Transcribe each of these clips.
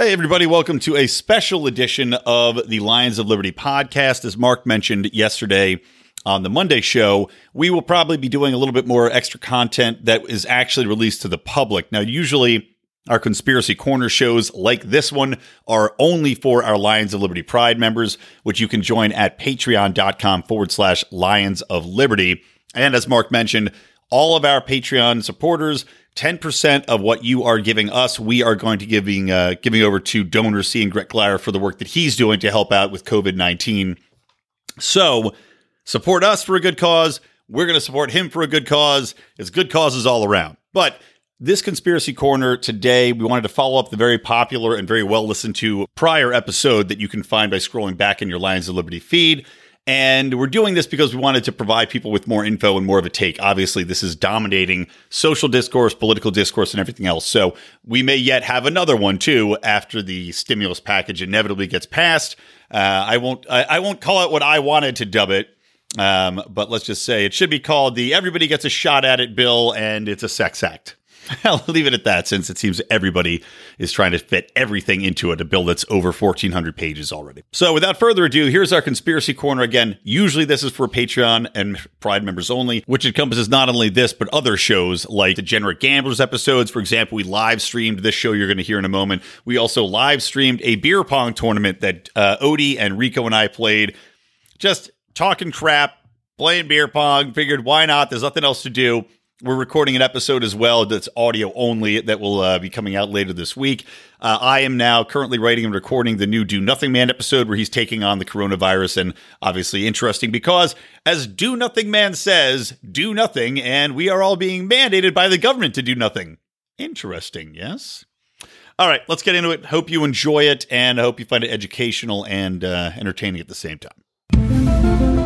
Hey, everybody, welcome to a special edition of the Lions of Liberty podcast. As Mark mentioned yesterday on the Monday show, we will probably be doing a little bit more extra content that is actually released to the public. Now, usually our conspiracy corner shows like this one are only for our Lions of Liberty Pride members, which you can join at patreon.com forward slash Lions of Liberty. And as Mark mentioned, all of our Patreon supporters 10% of what you are giving us, we are going to giving uh, giving over to donor C and Greg Glyer for the work that he's doing to help out with COVID 19. So support us for a good cause. We're going to support him for a good cause. It's good causes all around. But this conspiracy corner today, we wanted to follow up the very popular and very well listened to prior episode that you can find by scrolling back in your Lions of Liberty feed. And we're doing this because we wanted to provide people with more info and more of a take. Obviously, this is dominating social discourse, political discourse, and everything else. So we may yet have another one too after the stimulus package inevitably gets passed. Uh, I won't. I, I, won't call it what I wanted to dub it, um, but let's just say it should be called the "Everybody Gets a Shot at It" bill, and it's a sex act. I'll leave it at that since it seems everybody is trying to fit everything into it, a bill that's over 1,400 pages already. So, without further ado, here's our conspiracy corner again. Usually, this is for Patreon and Pride members only, which encompasses not only this, but other shows like Degenerate Gamblers episodes. For example, we live streamed this show you're going to hear in a moment. We also live streamed a beer pong tournament that uh, Odie and Rico and I played. Just talking crap, playing beer pong. Figured why not? There's nothing else to do we're recording an episode as well that's audio only that will uh, be coming out later this week. Uh, I am now currently writing and recording the new Do Nothing Man episode where he's taking on the coronavirus. And obviously interesting because, as Do Nothing Man says, do nothing, and we are all being mandated by the government to do nothing. Interesting, yes? All right, let's get into it. Hope you enjoy it, and I hope you find it educational and uh, entertaining at the same time.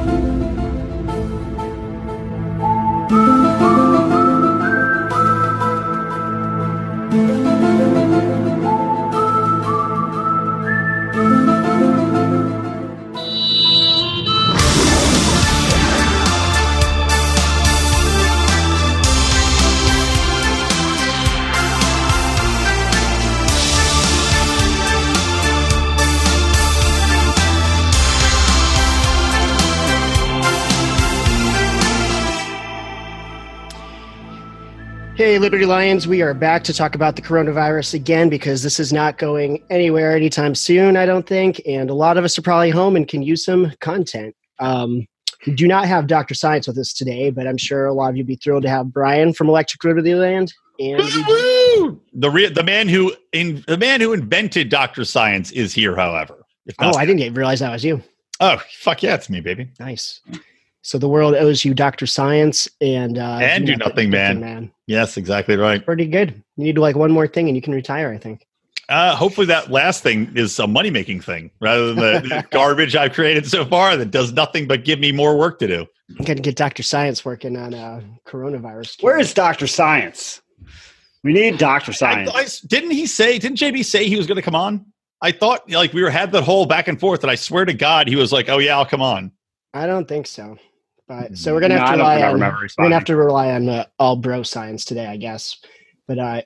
Liberty Lions, we are back to talk about the coronavirus again because this is not going anywhere anytime soon, I don't think. And a lot of us are probably home and can use some content. Um, we do not have Dr. Science with us today, but I'm sure a lot of you would be thrilled to have Brian from Electric Liberty Land. And the re- the man who in, the man who invented Dr. Science is here, however. oh, I didn't even realize that was you. Oh, fuck yeah, it's me, baby. Nice. So the world owes you Dr. Science and uh, and do nothing, man. man. Yes, exactly right. Pretty good. You need like one more thing and you can retire. I think. Uh, hopefully that last thing is a money making thing rather than the garbage I've created so far that does nothing but give me more work to do. I'm gonna get Dr. Science working on uh, coronavirus. Where is Dr. Science? We need Dr. Science. I, I, didn't he say? Didn't JB say he was going to come on? I thought like we were had that whole back and forth, and I swear to God, he was like, "Oh yeah, I'll come on." I don't think so. But so we're gonna have no, to rely on we're gonna have to rely on uh, all bro science today, I guess. But uh,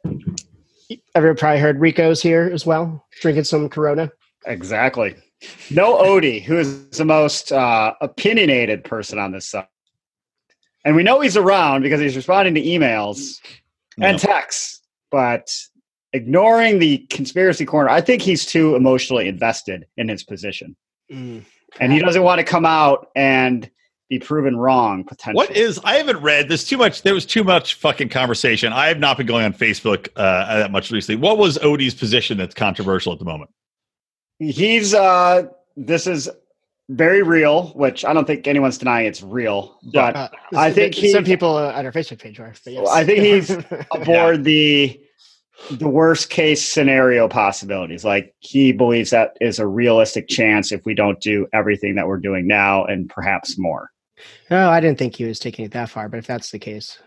everyone probably heard Rico's here as well, drinking some Corona. Exactly. No Odie, who is the most uh, opinionated person on this side, and we know he's around because he's responding to emails no. and texts. But ignoring the conspiracy corner, I think he's too emotionally invested in his position, mm. and he doesn't want to come out and be proven wrong potentially. What is? I haven't read. There's too much. There was too much fucking conversation. I have not been going on Facebook uh, that much recently. What was Odie's position that's controversial at the moment? He's. uh This is very real, which I don't think anyone's denying it's real. But uh, I think he, some people on our Facebook page are. Yes. I think he's aboard yeah. the the worst case scenario possibilities. Like he believes that is a realistic chance if we don't do everything that we're doing now and perhaps more. No, I didn't think he was taking it that far, but if that's the case.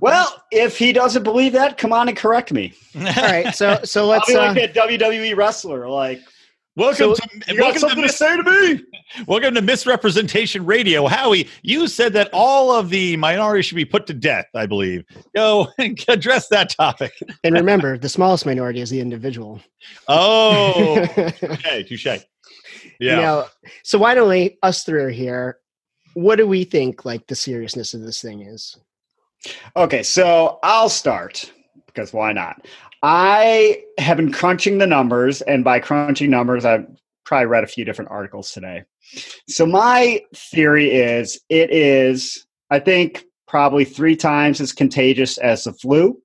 Well, if he doesn't believe that, come on and correct me. All right, so so let's I'll be like uh, a WWE wrestler, like Welcome So, to You welcome something to, to say to me? welcome to Misrepresentation Radio. Howie, you said that all of the minorities should be put to death. I believe. Go and address that topic. and remember, the smallest minority is the individual. Oh, okay, touche. Yeah. Now, so why don't we, us three are here. What do we think like the seriousness of this thing is? Okay, so I'll start because why not? I have been crunching the numbers, and by crunching numbers, I've probably read a few different articles today. So my theory is it is, I think, probably three times as contagious as the flu,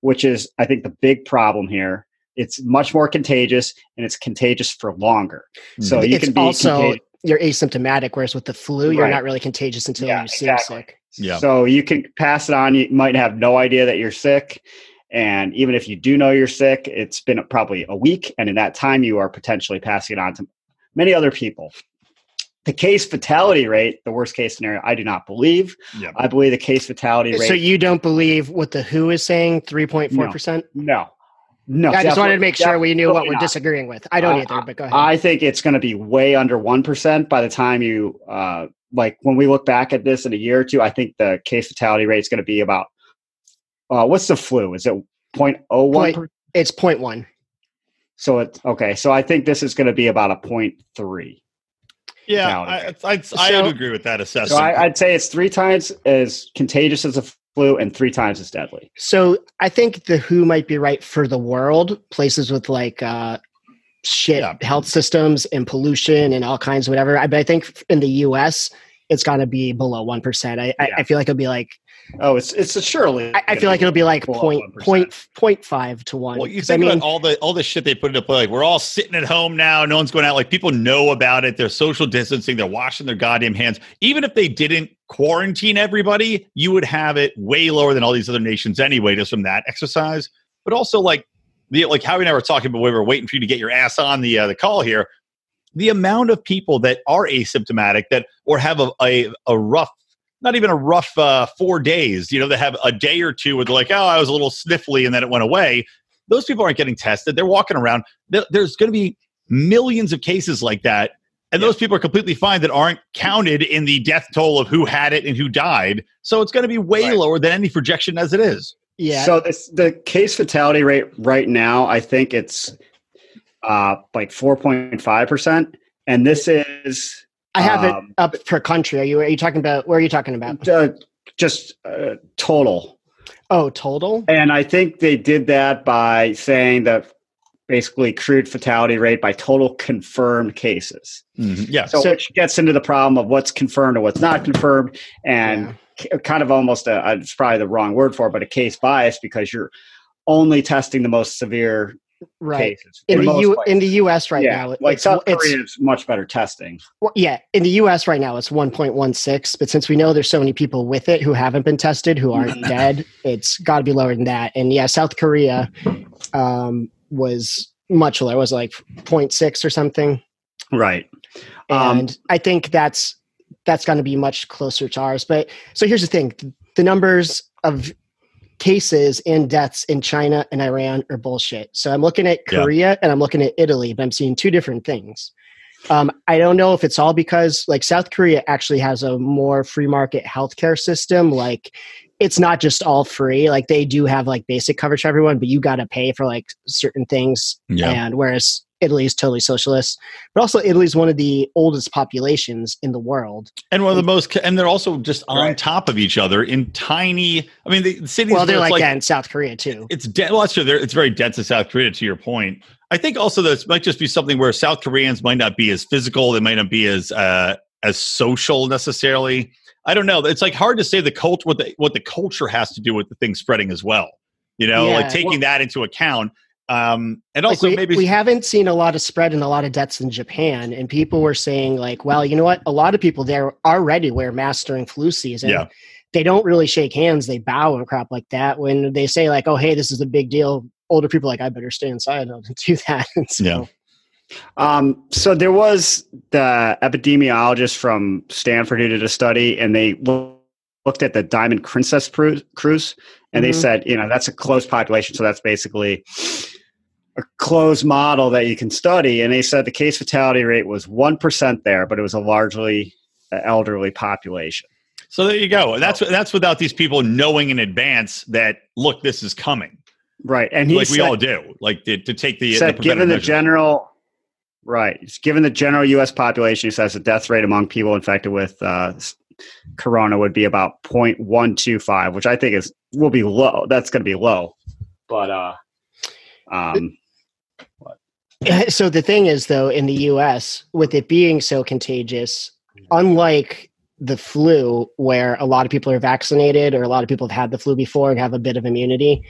which is, I think, the big problem here. It's much more contagious, and it's contagious for longer. So hmm. you it's can be also contagious. You're asymptomatic, whereas with the flu, you're Right. not really contagious until Yeah, you seem exactly. sick. Yeah. So you can pass it on. You might have no idea that you're sick. And even if you do know you're sick, it's been probably a week. And in that time, you are potentially passing it on to many other people. The case fatality rate, the worst case scenario, I do not believe. Yeah. I believe the case fatality rate. So you don't believe what the WHO is saying, three point four percent? no. No. I just wanted to make sure we knew what we're not. disagreeing with. I don't Uh, either, but go ahead. I think it's going to be way under 1% by the time you, uh, like when we look back at this in a year or two, I think the case fatality rate is going to be about, uh, what's the flu? Is it 0.01? Point- it's point one. So it's okay. So I think this is going to be about a 0.3. Yeah, Now, I, I, I So- would agree with that assessment. So I, I'd say it's three times as contagious as a flu and three times as deadly. So I think the WHO might be right for the world, places with like uh, shit Yeah. health systems and pollution and all kinds of whatever. I, but I think in the U.S. it's going to be below one percent. I, I, Yeah. I feel like it'll be like Oh, it's it's a surely. I, I feel like it'll be like below point 1. point point five to one. Well, you 'Cause I think mean, about all the all the shit they put into play. Like we're all sitting at home now. No one's going out. Like people know about it. They're social distancing. They're washing their goddamn hands. Even if they didn't quarantine everybody, you would have it way lower than all these other nations anyway, just from that exercise. But also like the like Howie and I were talking, but we were waiting for you to get your ass on the uh, the call here. The amount of people that are asymptomatic that or have a a, a rough not even a rough uh, four days, you know, they have a day or two where they're like, oh, I was a little sniffly and then it went away. Those people aren't getting tested. They're walking around. There's going to be millions of cases like that. And those people are completely fine that aren't counted in the death toll of who had it and who died. So it's going to be way Right. lower than any projection as it is. yeah. So this the case fatality rate right now, I think it's uh like four point five percent, and this is I have um, it up per country. Are you are you talking about where are you talking about? uh, just uh, total. Oh, total. And I think they did that by saying that basically crude fatality rate by total confirmed cases. Yeah. So, So- which gets into the problem of what's confirmed and what's not confirmed, and k- kind of almost a it's probably the wrong word for it, but a case bias because you're only testing the most severe Right. cases In for the U places. in the U.S. right yeah, now, like it's, South it's Korea is much better testing. Well, yeah, in the U.S. right now, it's 1.16. But since we know there's so many people with it who haven't been tested, who aren't dead, it's got to be lower than that. And yeah, South Korea um, was much lower. It was like 0.6 or something. Right. Um, And I think that's that's going to be much closer to ours. But so here's the thing: the numbers of cases and deaths in China and Iran are bullshit. So I'm looking at Yeah. Korea and I'm looking at Italy, but I'm seeing two different things. Um, I don't know if it's all because like South Korea actually has a more free market healthcare system. Like it's not just all free. Like they do have like basic coverage for everyone, but you got to pay for like certain things. Yeah. And whereas Italy is totally socialist, but also Italy is one of the oldest populations in the world. And one of the most, and they're also just on Right. top of each other in tiny. I mean, the cities. Well, they're where it's like, that in South Korea too. It's dense. Well, that's true. They're, it's very dense in South Korea. To your point, I think also this might just be something where South Koreans might not be as physical. They might not be as uh, as social necessarily. I don't know. It's like hard to say the culture what the what the culture has to do with the thing spreading as well. You know, like taking well- that into account. Um, and Like, also we, maybe we haven't seen a lot of spread and a lot of deaths in Japan, and people were saying like, well, you know what? A lot of people there already wear masks during flu season. Yeah. They don't really shake hands; they bow and crap like that. When they say like, "Oh, hey, this is a big deal," older people are like, "I better stay inside and do that." And so, Yeah. Um, so there was the epidemiologist from Stanford who did a study, and they looked at the Diamond Princess cruise, and they Mhm. said, you know, that's a closed population, so that's basically a closed model that you can study, and they said the case fatality rate was one percent there, but it was a largely elderly population. So there you go. That's that's without these people knowing in advance that look, this is coming. Right, and he like said, we all do, like to, to take the, said the given the measures. general right, given the general U.S. population, he says the death rate among people infected with uh, corona would be about 0.125, which I think is will be low. That's going to be low, but uh, um, so the thing is though in the US with it being so contagious unlike the flu where a lot of people are vaccinated or a lot of people have had the flu before and have a bit of immunity w-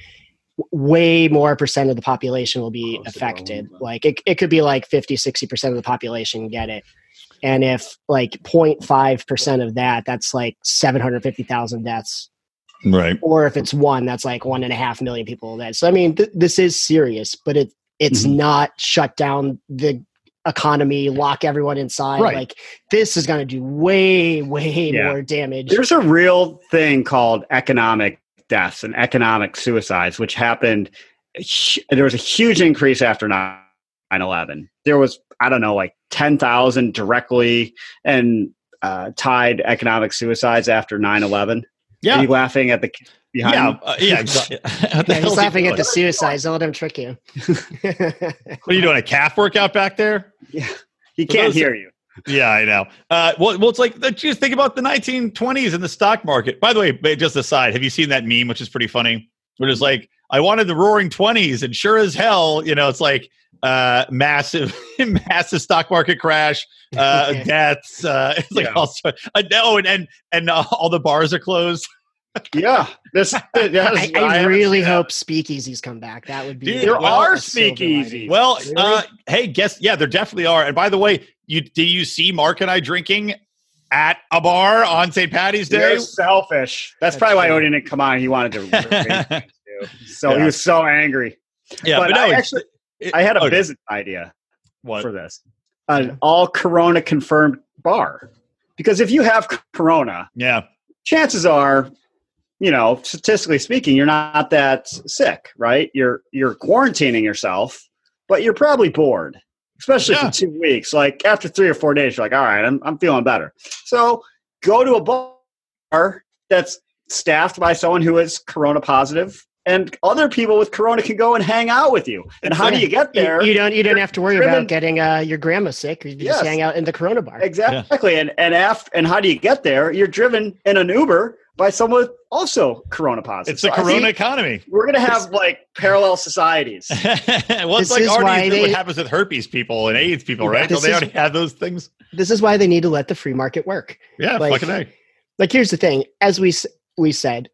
way more percent of the population will be Close affected home. like it, it could be like 50 60% of the population get it and if like 0.5% of that that's like 750000 deaths right. or if it's one that's like one and a half million people dead so i mean th- this is serious but it it's Mhm. not shut down the economy lock everyone inside Right. like this is going to do way way Yeah. more damage there's a real thing called economic deaths and economic suicides, which happened. There was a huge increase after 9 11. There was, I don't know, like 10,000 directly and uh, tied economic suicides after 9 11. Are Yeah. you laughing at the behind? Yeah. Uh, yeah. Exactly. Yeah, he's is he laughing at the suicides don't let him trick you What are you doing? A calf workout back there? Yeah. He For can't those- hear you. Yeah, I know. Uh, well, well, it's like just think about the 1920s and the stock market. By the way, just aside, have you seen that meme, which is pretty funny? Where it's like, I wanted the Roaring Twenties, and sure as hell, you know, it's like uh, massive, massive stock market crash, uh, deaths. Uh, it's like Yeah. also, uh, no, and and and uh, all the bars are closed. Yeah. This, is- I, I, really hope speakeasies come back that would be Dude, There well, are a silver lining. speakeasies. Well, uh, hey, guess yeah, there definitely are. And by the way, you do you see Mark and I drinking at a bar on St. Patty's Day? You're selfish. That's, That's probably why true. Odin didn't come on. He wanted to. So Yeah. he was so angry. yeah, but but, no, I actually- it- I had a oh, business idea What? for this an all Corona confirmed bar. Because if you have Corona, Yeah, chances are, you know, statistically speaking, you're not that sick, right? You're you're quarantining yourself, but you're probably bored, especially Yeah. for two weeks. Like after three or four days, you're like, all right, I'm I'm feeling better. So go to a bar that's staffed by someone who is Corona positive, and other people with Corona can go and hang out with you. And how do you get there? you, don't you don't have to worry driven- about getting uh, your grandma sick you Yes. just hang out in the corona bar Exactly. And and af- and how do you get there? You're driven in an Uber by someone with also corona positive. it's the So Corona economy. We're gonna have like parallel societies. well, it's This like is already why what they- happens with herpes people and AIDS people, right? This Don't they is- already have those things? this is why they need to let the free market work Yeah, Like- fucking a. like here's the thing as we s- we said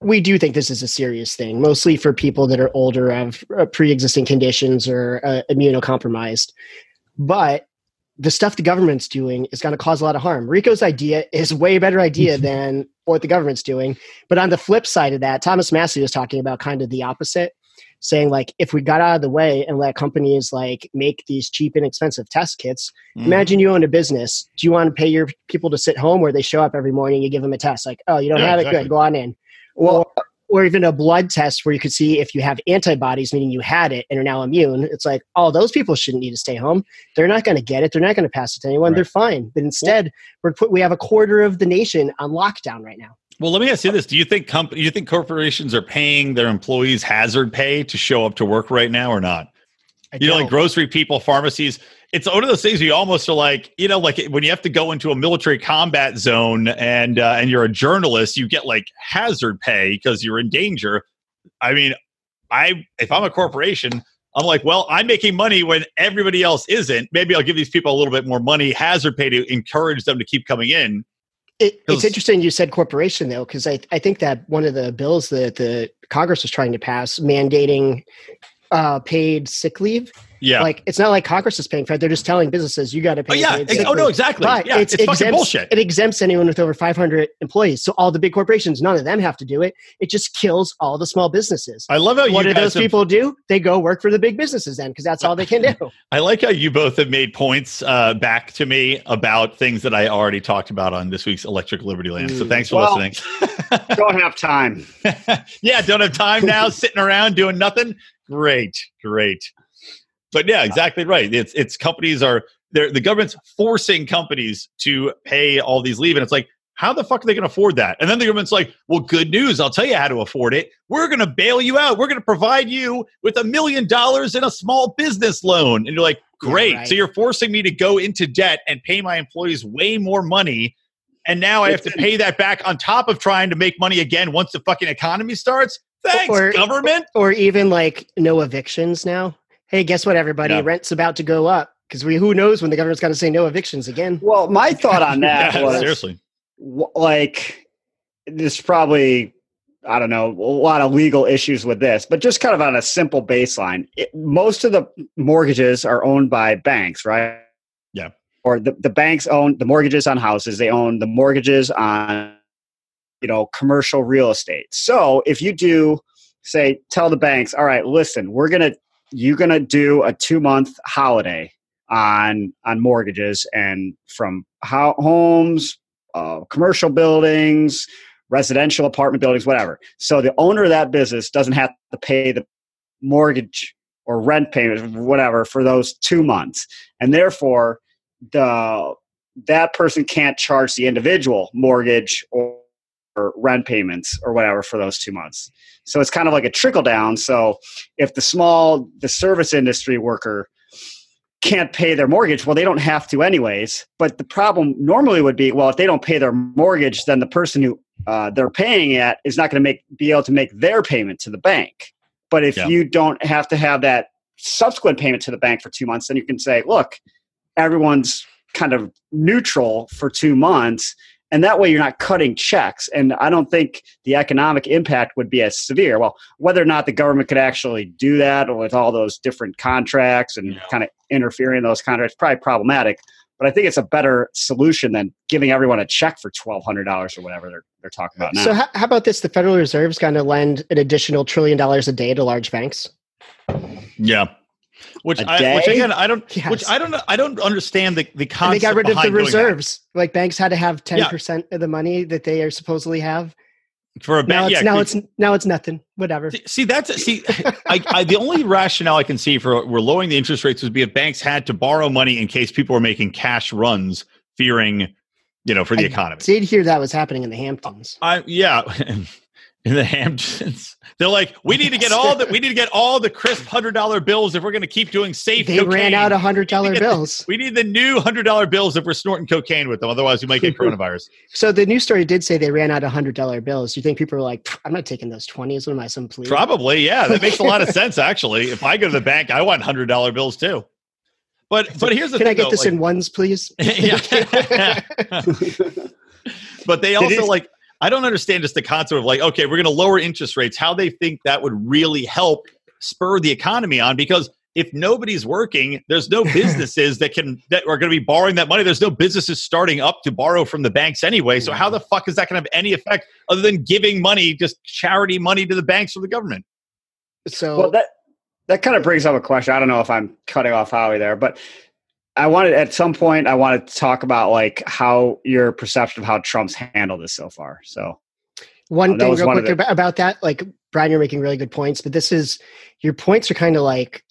we do think this is a serious thing mostly for people that are older have uh, pre-existing conditions or uh, immunocompromised but the stuff the government's doing is going to cause a lot of harm rico's idea is a way better idea than what the government's doing but on the flip side of that thomas massie was talking about kind of the opposite saying like if we got out of the way and let companies like make these cheap inexpensive test kits Mhm. Imagine you own a business. Do you want to pay your people to sit home, where they show up every morning? You give them a test, like, oh, you don't Yeah, have it, good, go on in. Well- or, or even a blood test where you could see if you have antibodies, meaning you had it and are now immune. It's like, oh, those people shouldn't need to stay home. They're not going to get it. They're not going to pass it to anyone. Right. They're fine. But instead, we're put, we have a quarter of the nation on lockdown right now. Well, let me ask you this: Do you think comp- Do you think corporations are paying their employees hazard pay to show up to work right now, or not? I You know, like grocery people, pharmacies. It's one of those things you almost are like, you know, like when you have to go into a military combat zone and uh, and you're a journalist, you get like hazard pay because you're in danger. I mean, I if I'm a corporation, I'm like, well, I'm making money when everybody else isn't. Maybe I'll give these people a little bit more money, hazard pay to encourage them to keep coming in. It, it's interesting you said corporation though, because I, I think that one of the bills that the Congress was trying to pass mandating uh, paid sick leave Yeah. Like it's not like Congress is paying for it. They're just telling businesses you got to oh pay. yeah. paid oh no, exactly. But yeah, it's, it's, fucking bullshit. It exempts anyone with over 500 employees. So all the big corporations, none of them have to do it. It just kills all the small businesses. I love how what you do those have- people do? They go work for the big businesses then because that's all they can do. I like how you both have made points uh, back to me about things that I already talked about on this week's Electric Liberty Land. So Mm. thanks for Well- listening. Don't have time. yeah, don't have time now, sitting around doing nothing. Great, great. But yeah, exactly right. It's it's companies are they're the government's forcing companies to pay all these leave, and it's like, how the fuck are they going to afford that? And then the government's like, well, good news. I'll tell you how to afford it. We're going to bail you out. We're going to provide you with a million dollars in a small business loan. And you're like, Yeah, great. right. So you're forcing me to go into debt and pay my employees way more money. And now I have to pay that back on top of trying to make money again once the fucking economy starts. Thanks, Or- government. or even like no evictions now. Hey, guess what, everybody? Yeah. Rent's about to go up because we who knows when the government's going to say no evictions again. Well, my thought on that Yeah, was seriously. like there's probably I don't know a lot of legal issues with this, but just kind of on a simple baseline, it, most of the mortgages are owned by banks, right? Yeah. Or the, the banks own the mortgages on houses. They own the mortgages on you know commercial real estate. So if you do say tell the banks, all right, listen, we're gonna you're gonna do a two month holiday on on mortgages and from ho- homes uh, commercial buildings, residential apartment buildings, whatever. So the owner of that business doesn't have to pay the mortgage or rent payment, whatever, for those two months, and therefore the that person can't charge the individual mortgage or, or rent payments or whatever for those two months. So it's kind of like a trickle down. So if the small the service industry worker can't pay their mortgage. Well, they don't have to anyways. But the problem normally would be, well, if they don't pay their mortgage, then the person who uh, they're paying at is not going to make be able to make their payment to the bank. But if Yeah. you don't have to have that subsequent payment to the bank for two months, then you can say, look, everyone's kind of neutral for two months. And that way you're not cutting checks. And I don't think the economic impact would be as severe. Well, whether or not the government could actually do that or with all those different contracts and Yeah. kind of interfering in those contracts, probably problematic. But I think it's a better solution than giving everyone a check for twelve hundred dollars or whatever they're they're talking about now. So how, how about this? The Federal Reserve's going to lend an additional trillion dollars a day to large banks. Yeah. Which I, which again I don't Yes. which I don't I don't understand the the concept. And they got rid of the that. reserves. Like banks had to have ten percent of the money that they are supposedly have. for a Now bank. it's yeah, now it's now it's nothing. Whatever. See- that's see, I, I, the only rationale I can see for we're lowering the interest rates would be if banks had to borrow money in case people were making cash runs, fearing, you know, for the economy. I economy. Did hear that was happening in the Hamptons. I yeah, in the Hamptons, they're like, we need to get all the we need to get all the crisp hundred dollar bills if we're going to keep doing safe. They cocaine. ran out of hundred dollar get the- bills. We need the new hundred dollar bills if we're snorting cocaine with them. Otherwise, we might get coronavirus. So the news story did say they ran out of hundred dollar bills. Do You think people are like, I'm not taking those twenties. What am I, some plebe? Probably, yeah. That makes a lot of sense. Actually, if I go to the bank, I want hundred dollar bills too. But but here's the Can thing. I get though, this like- in ones, please? yeah. but they also is- like I don't understand just the concept of like, okay, we're going to lower interest rates. How they think that would really help spur the economy on because if nobody's working, there's no businesses that can that are going to be borrowing that money. There's no businesses starting up to borrow from the banks anyway. So how the fuck is that going to have any effect other than giving money, just charity money to the banks or the government? So Well, that that kind of brings up a question. I don't know if I'm cutting off Howie there, but I wanted at some point I wanted to talk about like how your perception of how Trump's handled this so far. So one um, that thing, real one quick, the- about, about that, like Brian, you're making really good points, but this is your points are kind of like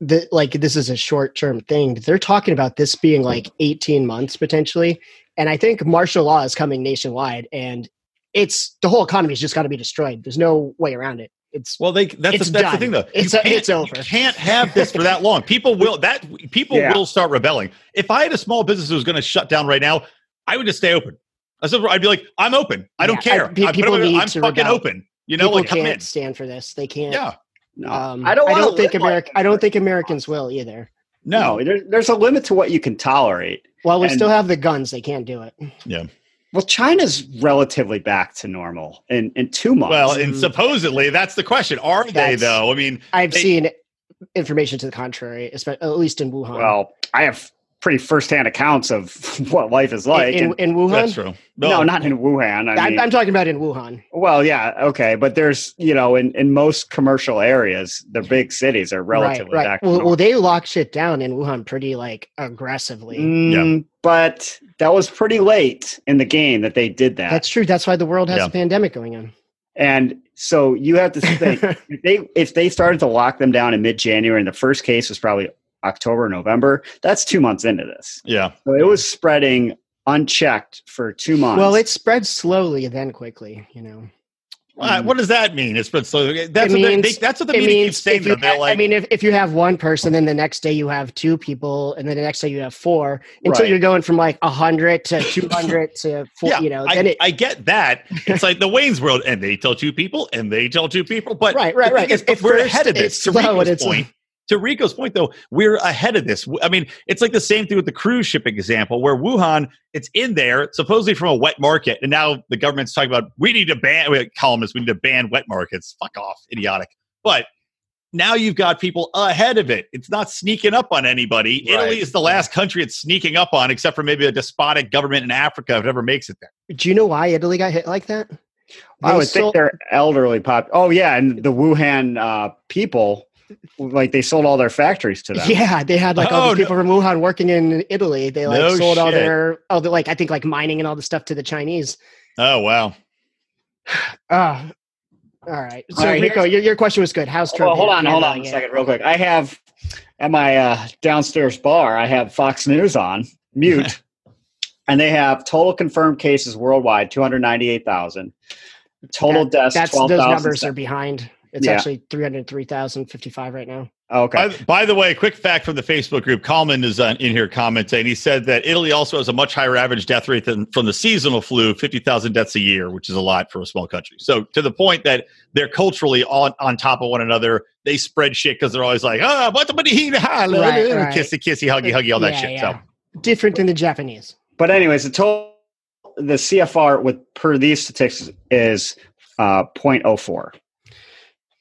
the like this is a short term thing. They're talking about this being like 18 months potentially, and I think martial law is coming nationwide, and it's the whole economy is just got to be destroyed. There's no way around it. It's Well, they that's, It's the, that's the thing though. It's You a- can't- it's over. You can't have this for that long. People will that people Yeah. will start rebelling. If I had a small business that was going to shut down right now, I would just stay open. I said, I'd be like, I'm open. I don't Yeah, I- care. pe- I'm, people I'm, need I'm to fucking rebel. open. You know, people like come can't in. stand for this. They can't. Yeah. no, Um, I don't. I don't think live like I don't think Americans will either. No. No, there, there's a limit to what you can tolerate. While we And- still have the guns, they can't do it. Well, China's relatively back to normal in in two months. Well, and supposedly that's the question. Are they though? I mean, I've They- seen information to the contrary, espe- at least in Wuhan. Well, I have pretty firsthand accounts of what life is like. in, in, in Wuhan. That's true. no, not in Wuhan. I I'm, mean, I'm talking about in Wuhan. well, yeah, okay, but there's you know, in in most commercial areas, the big cities are relatively right, right. back. to Well, normal. well, they locked shit down in Wuhan pretty like aggressively. Mm, But that was pretty late in the game that they did that. That's true. That's why the world has Yeah. a pandemic going on. and so you have to think if they if they started to lock them down in mid January and the first case was probably October, November, that's two months into this. Yeah. So it was spreading unchecked for two months. well, it spread slowly, then quickly. You know, Uh, what does that mean? It's been so. That's It what they, means- that's what the media keeps saying. you Though. They're like, I mean, if, if you have one person, then the next day you have two people, and then the next day you have four, until Right. you're going from like hundred to two hundred to four. yeah, you know, then I, it I get that. It's like the Wayne's World, and they tell two people, and they tell two people. But right, right, right. thing is, At- at we're first, ahead of this. To slow, point, to Rico's point, though, we're ahead of this. I mean, it's like the same thing with the cruise shipping example, where Wuhan, it's in there supposedly from a wet market, and now the government's talking about we need to ban. We columnists, we need to ban wet markets. Fuck off, idiotic. But now you've got people ahead of it. It's not sneaking up on anybody. Right. Italy is the last country it's sneaking up on, except for maybe a despotic government in Africa, if it ever makes it there. Do you know why Italy got hit like that? I would sold- think they're elderly pop. Oh yeah, and the Wuhan uh, people, like they sold all their factories to them. Yeah, they had like all Oh, these people from Wuhan working in Italy. They like No sold all their, all the, like I think like mining and all the stuff to the Chinese. Oh wow. Ah, all right. So All right, Rico, your, your question was good. How's Trump? Well, hold on, hold on handling a it? second, real quick. I have at my uh, downstairs bar. I have Fox News on mute, and they have total confirmed cases worldwide two hundred ninety-eight thousand. Total That- deaths That's twelve those thousand. numbers are behind. It's Yeah. actually three hundred three thousand fifty five right now. Okay. By, by the way, quick fact from the Facebook group: Coleman is uh, in here commenting. He said that Italy also has a much higher average death rate than from the seasonal flu, fifty thousand deaths a year, which is a lot for a small country. So, to the point that they're culturally on, on top of one another, they spread shit because they're always like, ah, what the Right, right. kissy, kissy, huggy, huggy, all that Yeah, shit. yeah. So, Different than the Japanese. But anyways, the total the CFR with per these statistics is uh, 0.04.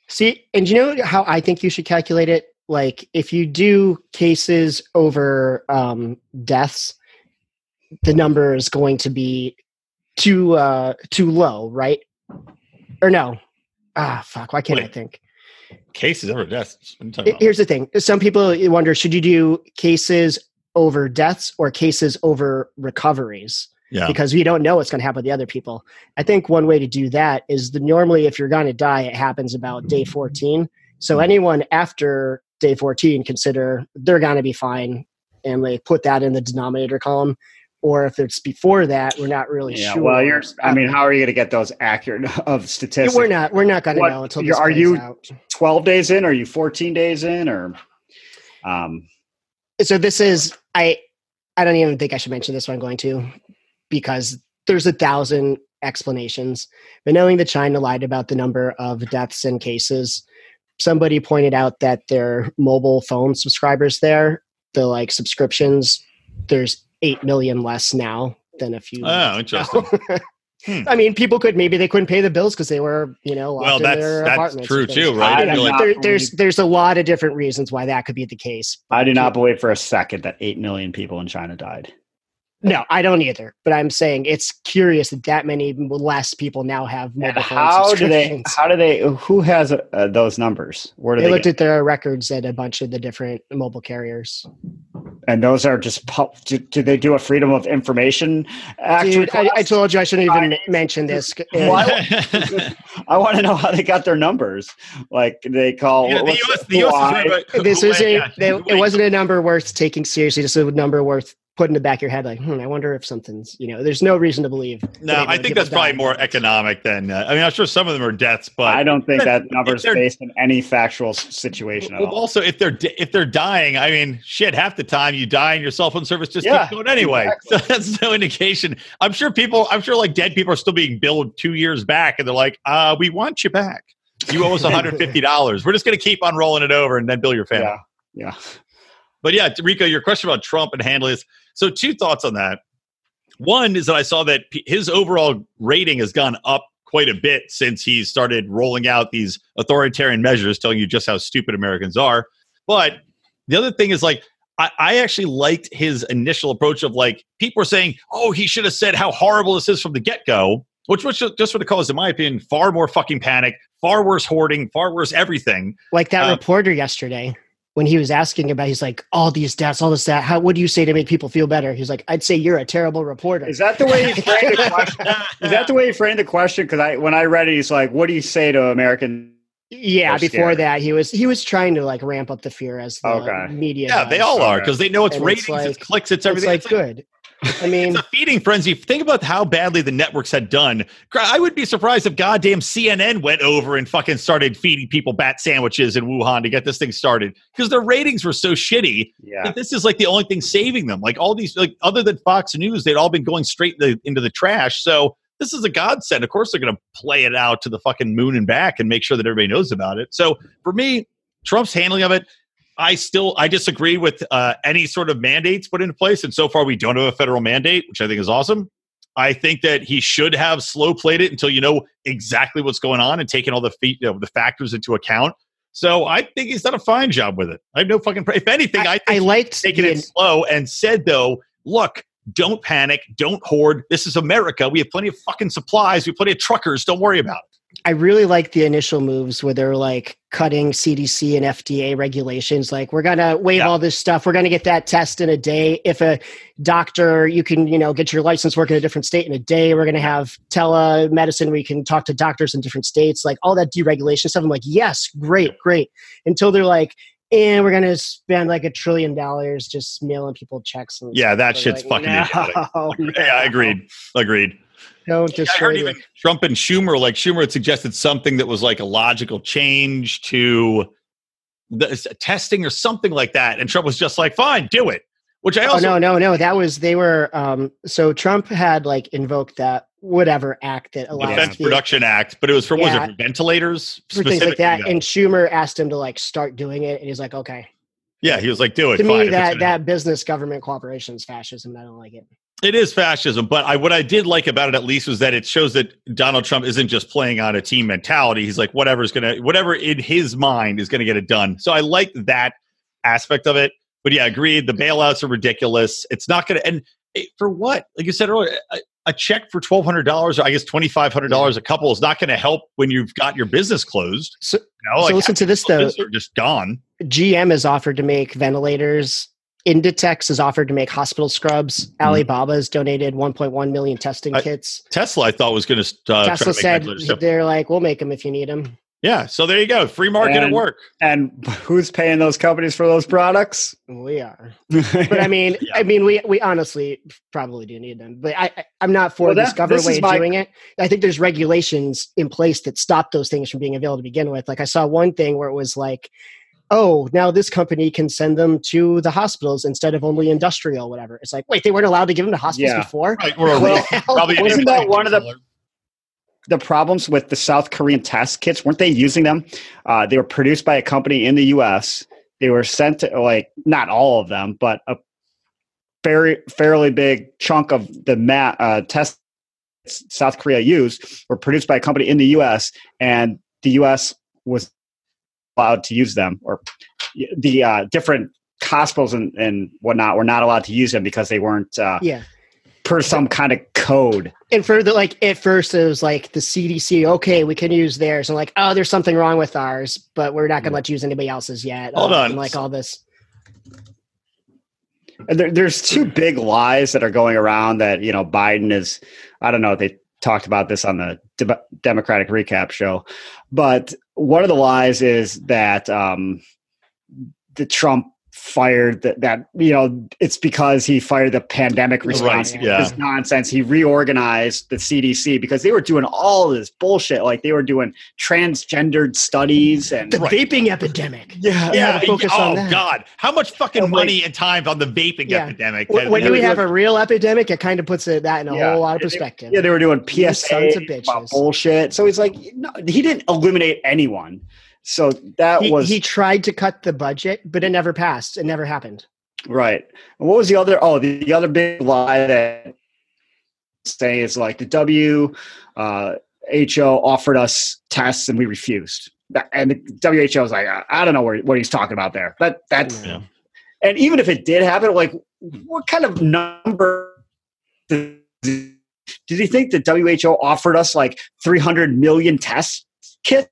See, and you know how I think you should calculate it? Like if you do cases over um, deaths, the number is going to be too uh, too low, right? Or no? Ah, fuck. Why can't I think? cases over deaths. What are you talking about? Here's the thing. Some people wonder: should you do cases over deaths or cases over recoveries? Yeah. because we don't know what's going to happen with the other people. I think one way to do that is the normally if you're going to die, it happens about day 14. So anyone after day 14, consider they're going to be fine, and they put that in the denominator column. Or if it's before that, we're not really Yeah. sure. Well, you're. I mean, how are you going to get those accurate of statistics? we're not we're not going to know until are you- out. 12 days in? Are you 14 days in? Or um, so this is I I don't even think I should mention this, but I'm going to because there's a thousand explanations. But knowing that China lied about the number of deaths and cases, somebody pointed out that their mobile phone subscribers there, the like subscriptions, there's eight million less now than a few. Oh, months ago. interesting. Hmm. I mean, people could maybe they couldn't pay the bills because they were, you know, locked Well, in that's their that's apartments true too, right? I I feel like- There, there's there's a lot of different reasons why that could be the case. I do not believe for a second that 8 million people in China died. No, I don't either. But I'm saying it's curious that that many less people now have mobile And phone how do they? How do they? Who has uh, those numbers? Where do they they? looked get, at their records at a bunch of the different mobile carriers. and those are just. pu- Do, do they do a Freedom of Information Act? Dude, I, I told you I shouldn't even Fridays. mention this. Why- I want to know how they got their numbers. Like they call. Yeah, the US, it, the US is right, this Huawei, was a, yeah, they, Huawei. it wasn't a number worth taking seriously. Just a number worth putting in the back of your head. Like, hmm, I wonder if something's. You know, there's no reason to believe. No, I think that's probably more economic than. Uh, I mean, I'm sure some of them are deaths, but I don't think that number is based in any factual situation at Well, all. also, if they're if they're dying, I mean, shit, half the time you die and your cell phone service just Yeah, keeps going anyway. So that's no indication. I'm sure people, I'm sure like dead people are still being billed two years back, and they're like, uh, we want you back. You owe us 150 dollars. We're just going to keep on rolling it over and then bill your family. Yeah, yeah. But yeah, Rico, your question about Trump and handling this. So, two thoughts on that. One is that I saw that his overall rating has gone up quite a bit since he started rolling out these authoritarian measures, telling you just how stupid Americans are. But the other thing is like I, I actually liked his initial approach of like people were saying, "Oh, he should have said how horrible this is from the get go," which was just for the cause, in my opinion, far more fucking panic, far worse hoarding, far worse everything. Like that Um, reporter yesterday when he was asking about, he's like, all these deaths, all this that. How? What do you say to make people feel better? He's like, I'd say you're a terrible reporter. Is that the way he framed the question? Is that the way he framed the question? Because I, when I read it, he's like, "What do you say to American?" yeah, before scared. that, he was he was trying to like ramp up the fear as the Okay. media. Yeah, they all are because they know it's And ratings, it's like- clicks, it's It's everything. like It's good. I mean, It's a feeding frenzy. Think about how badly the networks had done. I would be surprised if goddamn CNN went over and fucking started feeding people bat sandwiches in Wuhan to get this thing started because their ratings were so shitty Yeah, that this is like the only thing saving them. Like all these, like other than Fox News, they'd all been going straight the, into the trash. So this is a godsend. Of course, they're going to play it out to the fucking moon and back and make sure that everybody knows about it. So for me, Trump's handling of it, I still I disagree with uh, any sort of mandates put into place, and so far we don't have a federal mandate, which I think is awesome. I think that he should have slow played it until you know exactly what's going on and taking all the feet, you know, the factors into account. So I think he's done a fine job with it. I have no fucking. If anything, I, I, think I liked taken the- it slow and said though, look, don't panic, don't hoard. This is America. We have plenty of fucking supplies. We have plenty of truckers. Don't worry about it. I really like the initial moves where they're like cutting CDC and FDA regulations. Like, we're going to waive Yeah. all this stuff. We're going to get that test in a day. If a doctor, you can, you know, get your license work in a different state in a day. We're going to have telemedicine where you can talk to doctors in different states. Like, all that deregulation stuff. I'm like, yes, great, great. Until they're like, and we're going to spend like a trillion dollars just mailing people checks. And Yeah, that shit's like, fucking no, idiotic. Oh, yeah, agreed. Agreed. Don't I destroy heard even Trump and Schumer, like Schumer had suggested something that was like a logical change to the testing or something like that. And Trump was just like, fine, do it. Which I Oh also no, no, no! That was they were. Um, so Trump had like invoked that whatever act that allows Defense the- Production Act, but it was for what was it for ventilators for things like that. though. And Schumer asked him to like start doing it, and he's like, "Okay." yeah, he was like, do it. To fine, me, that that business government cooperation is fascism. I don't like it. It is fascism, but I what I did like about it at least was that it shows that Donald Trump isn't just playing on a team mentality. He's like whatever's gonna whatever in his mind is gonna get it done. So I like that aspect of it. But yeah, agreed. The bailouts are ridiculous. It's not gonna and for what? Like you said earlier, a, a check for twelve hundred dollars or I guess twenty five hundred dollars a couple is not going to help when you've got your business closed. So, You know, so like listen to this though. are just gone. GM has offered to make ventilators. Inditex has offered to make hospital scrubs. Alibaba has donated 1.1 million testing I- kits. Tesla, I thought was going to uh, to Tesla make said they're like, "We'll make them if you need them." yeah. So there you go, free market at work. and who's paying those companies for those products? We are. but I mean, Yeah. I mean, we we honestly probably do need them. But I, I I'm not for Well, this that- government this way of my- doing it. I think there's regulations in place that stop those things from being available to begin with. Like I saw one thing where it was like, oh, now this company can send them to the hospitals instead of only industrial, whatever. It's like, wait, they weren't allowed to give them to hospitals Yeah. before. Right. Or Well, probably wasn't that one of the- the problems with the South Korean test kits weren't they using them? Uh, they were produced by a company in the U.S. They were sent to like not all of them, but a very fairly big chunk of the ma- uh, test South Korea used were produced by a company in the U.S. and the U.S. was allowed to use them, or the uh, different hospitals and, and whatnot were not allowed to use them because they weren't uh, Yeah. per some kind of code. And for the like at first it was like the CDC, okay, we can use theirs. And like, oh, there's something wrong with ours, but we're not gonna let you use anybody else's yet. Hold Uh, on. like all this. And There, there's two big lies that are going around that you know Biden is. I don't know. They talked about this on the De- Democratic recap show, but one of the lies is that um, the Trump fired that, that you know it's because he fired the pandemic response Right, yeah. this nonsense he reorganized the cdc because they were doing all this bullshit like they were doing transgendered studies and The Right. vaping epidemic. yeah Yeah. focus oh on that. God, how much fucking my- money and time on the vaping Yeah. epidemic? When, has- when has- we have a real epidemic, it kind of puts it that in a Yeah. whole lot of perspective. Yeah, they were doing You PSA sons of bitches. bullshit. So he's like, no, he didn't eliminate anyone. So that he, was he tried to cut the budget, but it never passed. It never happened. right. And what was the other? Oh, the, the other big lie that say is like the W uh, HO offered us tests and we refused. and the WHO was like, I don't know what, what he's talking about there. But that's Yeah. and even if it did happen, like what kind of number did, did he think the WHO offered us like 300 million test kits?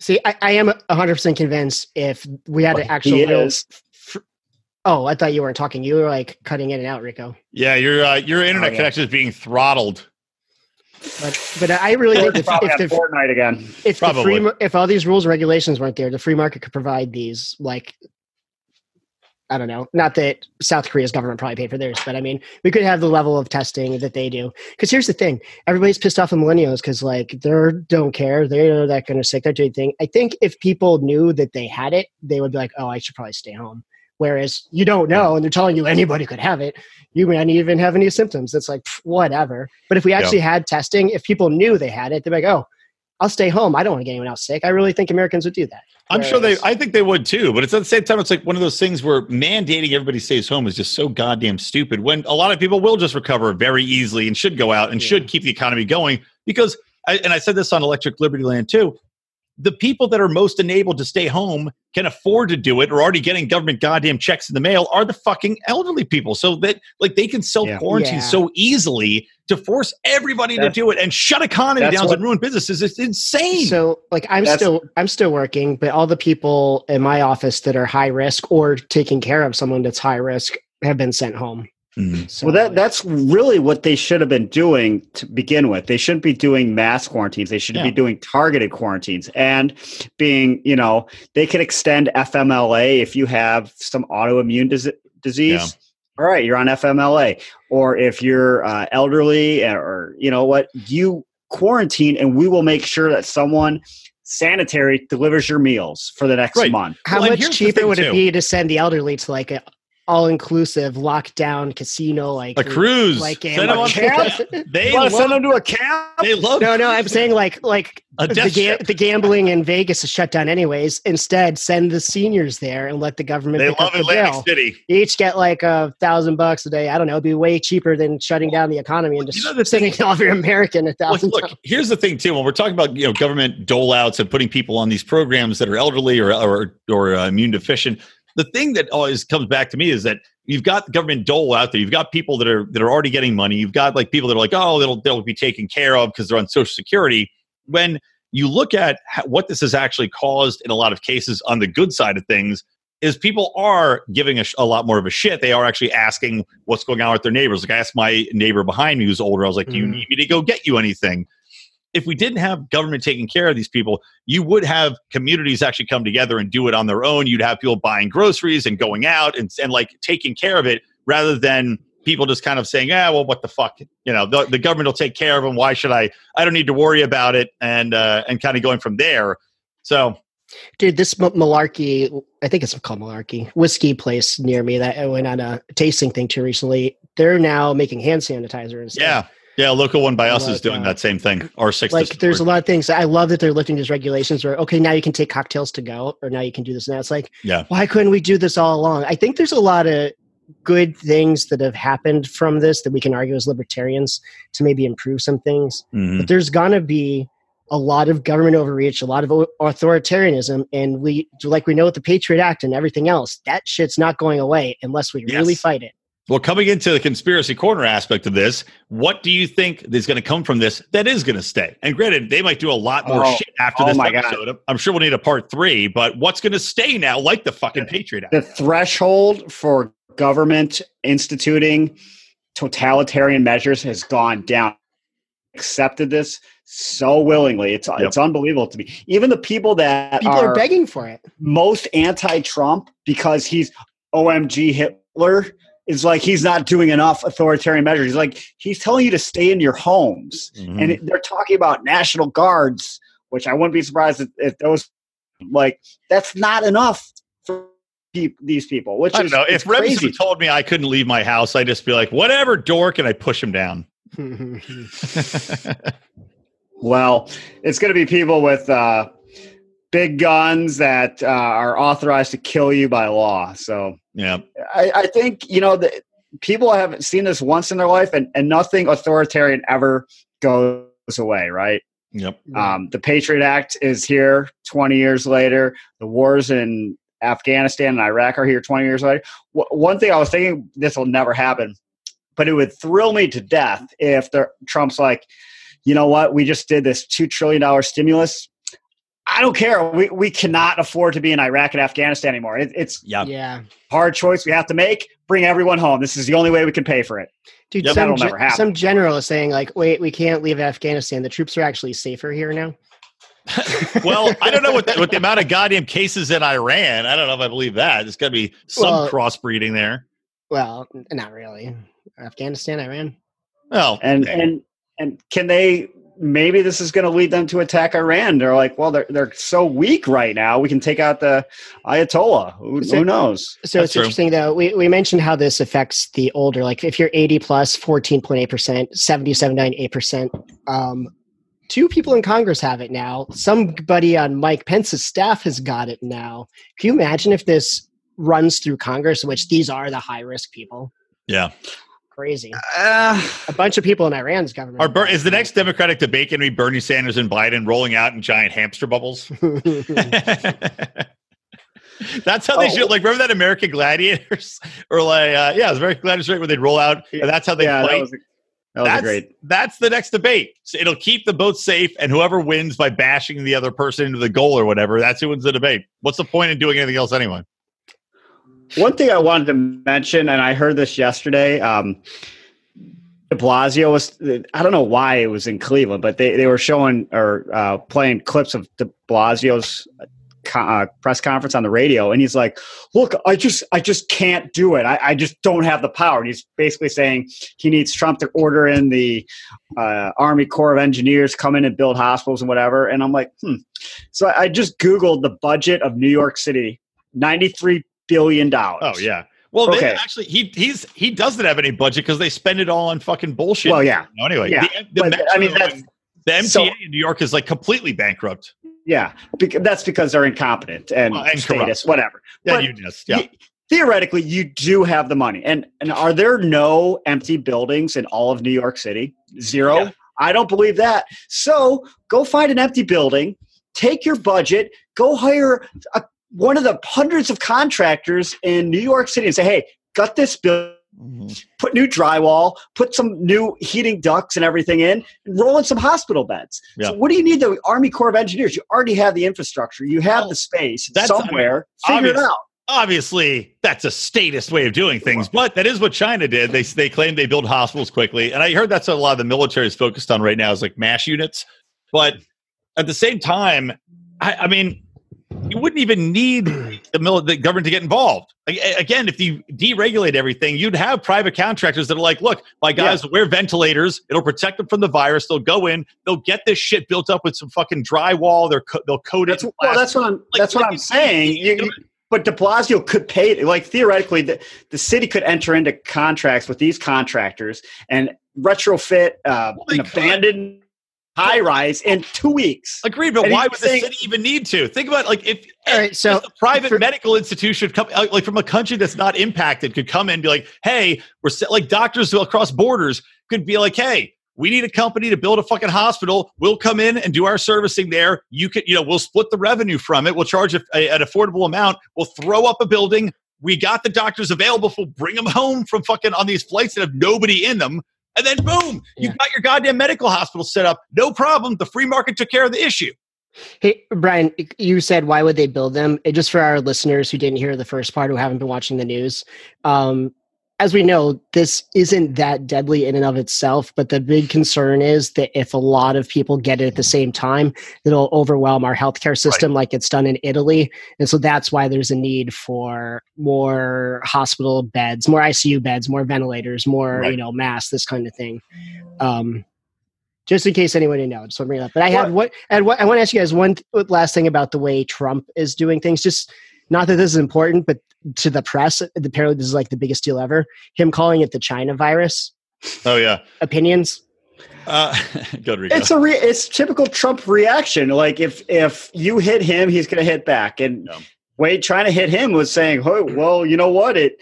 See, I, I am 100% convinced if we had Well, an actual he real. oh, I thought you weren't talking. You were like cutting in and out, Rico. Yeah, your uh, your internet Oh, yeah. connection is being throttled. But, but I really think if, if, the, Fortnite again. if the Probably. free if all these rules and regulations weren't there, the free market could provide these like I don't know. Not that South Korea's government probably paid for theirs, but I mean, we could have the level of testing that they do. Because here's the thing: everybody's pissed off at millennials because like they don't care. They're that kind of sick. They're doing thing. I think if people knew that they had it, they would be like, "Oh, I should probably stay home." Whereas you don't know, and they're telling you anybody could have it. You may not even have any symptoms. It's like pff, whatever. But if we actually had testing, if people knew they had it, they'd be like, "Oh, I'll stay home. I don't want to get anyone else sick." I really think Americans would do that. I'm sure they. I think they would too. But it's at the same time, it's like one of those things where mandating everybody stays home is just so goddamn stupid. When a lot of people will just recover very easily and should go out and Yeah. should keep the economy going because. I, and I said this on Electric Liberty Land too. The people that are most enabled to stay home can afford to do it or already getting government goddamn checks in the mail are the fucking elderly people. So that like they can self quarantine Yeah. so easily to force everybody to do it and shut economy down what- and ruin businesses. It's insane. So like I'm That's- still I'm still working, but all the people in my office that are high risk or taking care of someone that's high risk have been sent home. Mhm. So Well, that that's really what they should have been doing to begin with. They shouldn't be doing mass quarantines. They should Yeah. be doing targeted quarantines and being, you know, they can extend FMLA if you have some autoimmune dis- disease. Yeah. All right, you're on FMLA. Or if you're uh, elderly, or you know what, you quarantine, and we will make sure that someone sanitary delivers your meals for the next Right. month. how Well, much cheaper would too. it be to send the elderly to like a all inclusive lockdown casino like a cruise. like Send them on- camp? They You want to send them to a camp? they love No, no, I'm saying like like a the, ga- the gambling in Vegas is shut down anyways. Instead, send the seniors there and let the government They love up the Atlantic bill. City. You each get like a thousand bucks a day. I don't know. It'd be way cheaper than shutting down the economy and just You just know the sending all of your American a Look, thousand. look, here's the thing too. When we're talking about you know government dole outs and putting people on these programs that are elderly or or, or uh, immune deficient, the thing that always comes back to me is that you've got the government dole out there. You've got people that are that are already getting money. You've got like people that are like, oh, they'll they'll be taken care of because they're on Social Security. When you look at what this has actually caused in a lot of cases on the good side of things, is people are giving a, sh- a lot more of a shit. They are actually asking what's going on with their neighbors. Like I asked my neighbor behind me who's older, I was like, "Do you Mhm. need me to go get you anything?" If we didn't have government taking care of these people, you would have communities actually come together and do it on their own. You'd have people buying groceries and going out and, and like taking care of it rather than people just kind of saying, "Ah, well, what the fuck? You know, the, the government will take care of them. Why should I? I don't need to worry about it." And uh, and kind of going from there. So Dude, this M- Malarkey, I think it's called Malarkey, whiskey place near me that I went on a tasting thing to recently. They're now making hand sanitizer and stuff. yeah, yeah, local one by us is doing uh, that same thing. R six. Like there's a lot of things. I love that they're lifting these regulations where okay, now you can take cocktails to go, or now you can do this. Now it's like, Yeah. why couldn't we do this all along? I think there's a lot of good things that have happened from this that we can argue as libertarians to maybe improve some things. Mhm. but there's gonna be a lot of government overreach, a lot of authoritarianism, and we like we know with the Patriot Act and everything else, that shit's not going away unless we really fight it. Well, coming into the conspiracy corner aspect of this, what do you think is going to come from this that is going to stay? And granted, they might do a lot more Oh, shit after oh this my God. episode. I'm sure we'll need a part three, but what's going to stay now, like the fucking Patriot Act? the threshold for government instituting totalitarian measures has gone down. Accepted this so willingly. It's Yep. it's unbelievable to me. Even the people that People are, are begging for it. most anti-Trump because he's OMG Hitler is like he's not doing enough authoritarian measures. He's like he's telling you to stay in your homes, Mhm. and they're talking about national guards, which I wouldn't be surprised if, if those like that's not enough for peop these people. Which I don't is know. If Rebs told me I couldn't leave my house, I'd just be like, whatever, dork, and I push him down. Well, it's going to be people with uh, big guns that uh, are authorized to kill you by law. So yeah. I, I think you know the people have seen this once in their life, and, and nothing authoritarian ever goes away. Right? Yep. Um, the Patriot Act is here 20 years later. The wars in Afghanistan and Iraq are here 20 years later. W- one thing I was thinking, this will never happen, but it would thrill me to death if the, Trump's like, you know what, we just did this $2 trillion stimulus. I don't care. We, we cannot afford to be in Iraq and Afghanistan anymore. It, it's Yeah. Yeah. hard choice we have to make. Bring everyone home. This is the only way we can pay for it. Dude, Yep. some, ge- never happen. some general is saying like, wait, we can't leave Afghanistan. The troops are actually safer here now. well, I don't know what the, with the amount of goddamn cases in Iran. I don't know if I believe that. There's got to be some Well- crossbreeding there. Well, not really. Afghanistan, Iran. Well, And okay. and and can they? Maybe this is going to lead them to attack Iran. They're like, well, they're they're so weak right now. We can take out the Ayatollah. Who, So- who knows? So That's it's true. interesting though. We, we mentioned how this affects the older, like if you're 80 plus, 14.8%, 77.8%. Um, two people in Congress have it now. Somebody on Mike Pence's staff has got it now. Can you imagine if this runs through Congress, which these are the high risk people? yeah. Crazy. Uh, A bunch of people in Iran's government. Are Ber- is the next Democratic debate going to be Bernie Sanders and Biden rolling out in giant hamster bubbles? that's how they Oh. should. Like, remember that American Gladiators, or like, uh, yeah, it was American Gladiators, right, where they'd roll out, and that's how they yeah, fight. that was, a, that was that's great. That's the next debate. So it'll keep the boat safe, and whoever wins by bashing the other person into the goal or whatever, that's who wins the debate. What's the point in doing anything else anyway? One thing I wanted to mention, and I heard this yesterday. Um, De Blasio was, I don't know why it was in Cleveland, but they, they were showing or uh, playing clips of De Blasio's uh, press conference on the radio. And he's like, look, I just, I just can't do it. I, I just don't have the power. And he's basically saying he needs Trump to order in the uh, Army Corps of Engineers come in and build hospitals and whatever. And I'm like, hmm. So I just Googled the budget of New York City, $93 billion. dollars. Oh yeah. Well, they Okay. actually he he's he doesn't have any budget because they spend it all on fucking bullshit. Well, yeah. No, anyway, Yeah, the, the but, I mean, that's- the MTA so- in New York is like completely bankrupt. Yeah, because that's because they're incompetent and, Well, and status, corrupt. whatever. Yeah, you just yeah. you- theoretically, you do have the money. And and are there no empty buildings in all of New York City? Zero. Yeah. I don't believe that. So go find an empty building. Take your budget. Go hire a, one of the hundreds of contractors in New York City and say, "Hey, gut this building." Mhm. Put new drywall, put some new heating ducts and everything in, and roll in some hospital beds. Yeah. So, what do you need? The Army Corps of Engineers. You already have the infrastructure. You have Well, the space that's- I mean, somewhere. Figure it out. Obviously, that's a statist way of doing things, but that is what China did. They they claim they build hospitals quickly, and I heard that's what a lot of the military is focused on right now is like mass units. But at the same time, I, I mean, you wouldn't even need the, mil- the government to get involved. Like, again, if you deregulate everything, you'd have private contractors that are like, look, my guys wear ventilators. It'll protect them from the virus. They'll go in. They'll get this shit built up with some fucking drywall. They're co- they'll coat That's it. in well. That's what I'm. Like- that's what I'm saying. You, you- but De Blasio could pay. Like theoretically, the, the city could enter into contracts with these contractors and retrofit uh, Well, an abandoned high rise in two weeks. Agreed, but And why would saying- the city even need to? Think about like if, All right, so if a private for- medical institution come uh, like from a country that's not impacted could come in and be like, hey, we're like doctors across borders could be like, hey, we need a company to build a fucking hospital. We'll come in and do our servicing there. You could, you know, we'll split the revenue from it. We'll charge a, a- an affordable amount. We'll throw up a building. We got the doctors available. We'll bring them home from fucking on these flights that have nobody in them. And then boom, you got your goddamn medical hospital set up. No problem. The free market took care of the issue. Hey, Brian, you said why would they build them? Uh, Just for our listeners who didn't hear the first part, who haven't been watching the news, um, as we know, this isn't that deadly in and of itself. But the big concern is that if a lot of people get it at the same time, it'll overwhelm our healthcare system, like it's done in Italy. And so that's why there's a need for more hospital beds, more ICU beds, more ventilators, more Right. you know masks, this kind of thing. Um, just in case anyone didn't know, just want to bring it up. But I had what and what I want to ask you guys one th- last thing about the way Trump is doing things. Just not that this is important, but to the press, apparently this is like the biggest deal ever. Him calling it the China virus. Oh yeah. Opinions? Uh, go to Rico. It's a re- it's typical Trump reaction. Like if if you hit him, he's going to hit back. And Yeah. Wade trying to hit him was saying, "Oh, well, you know what? It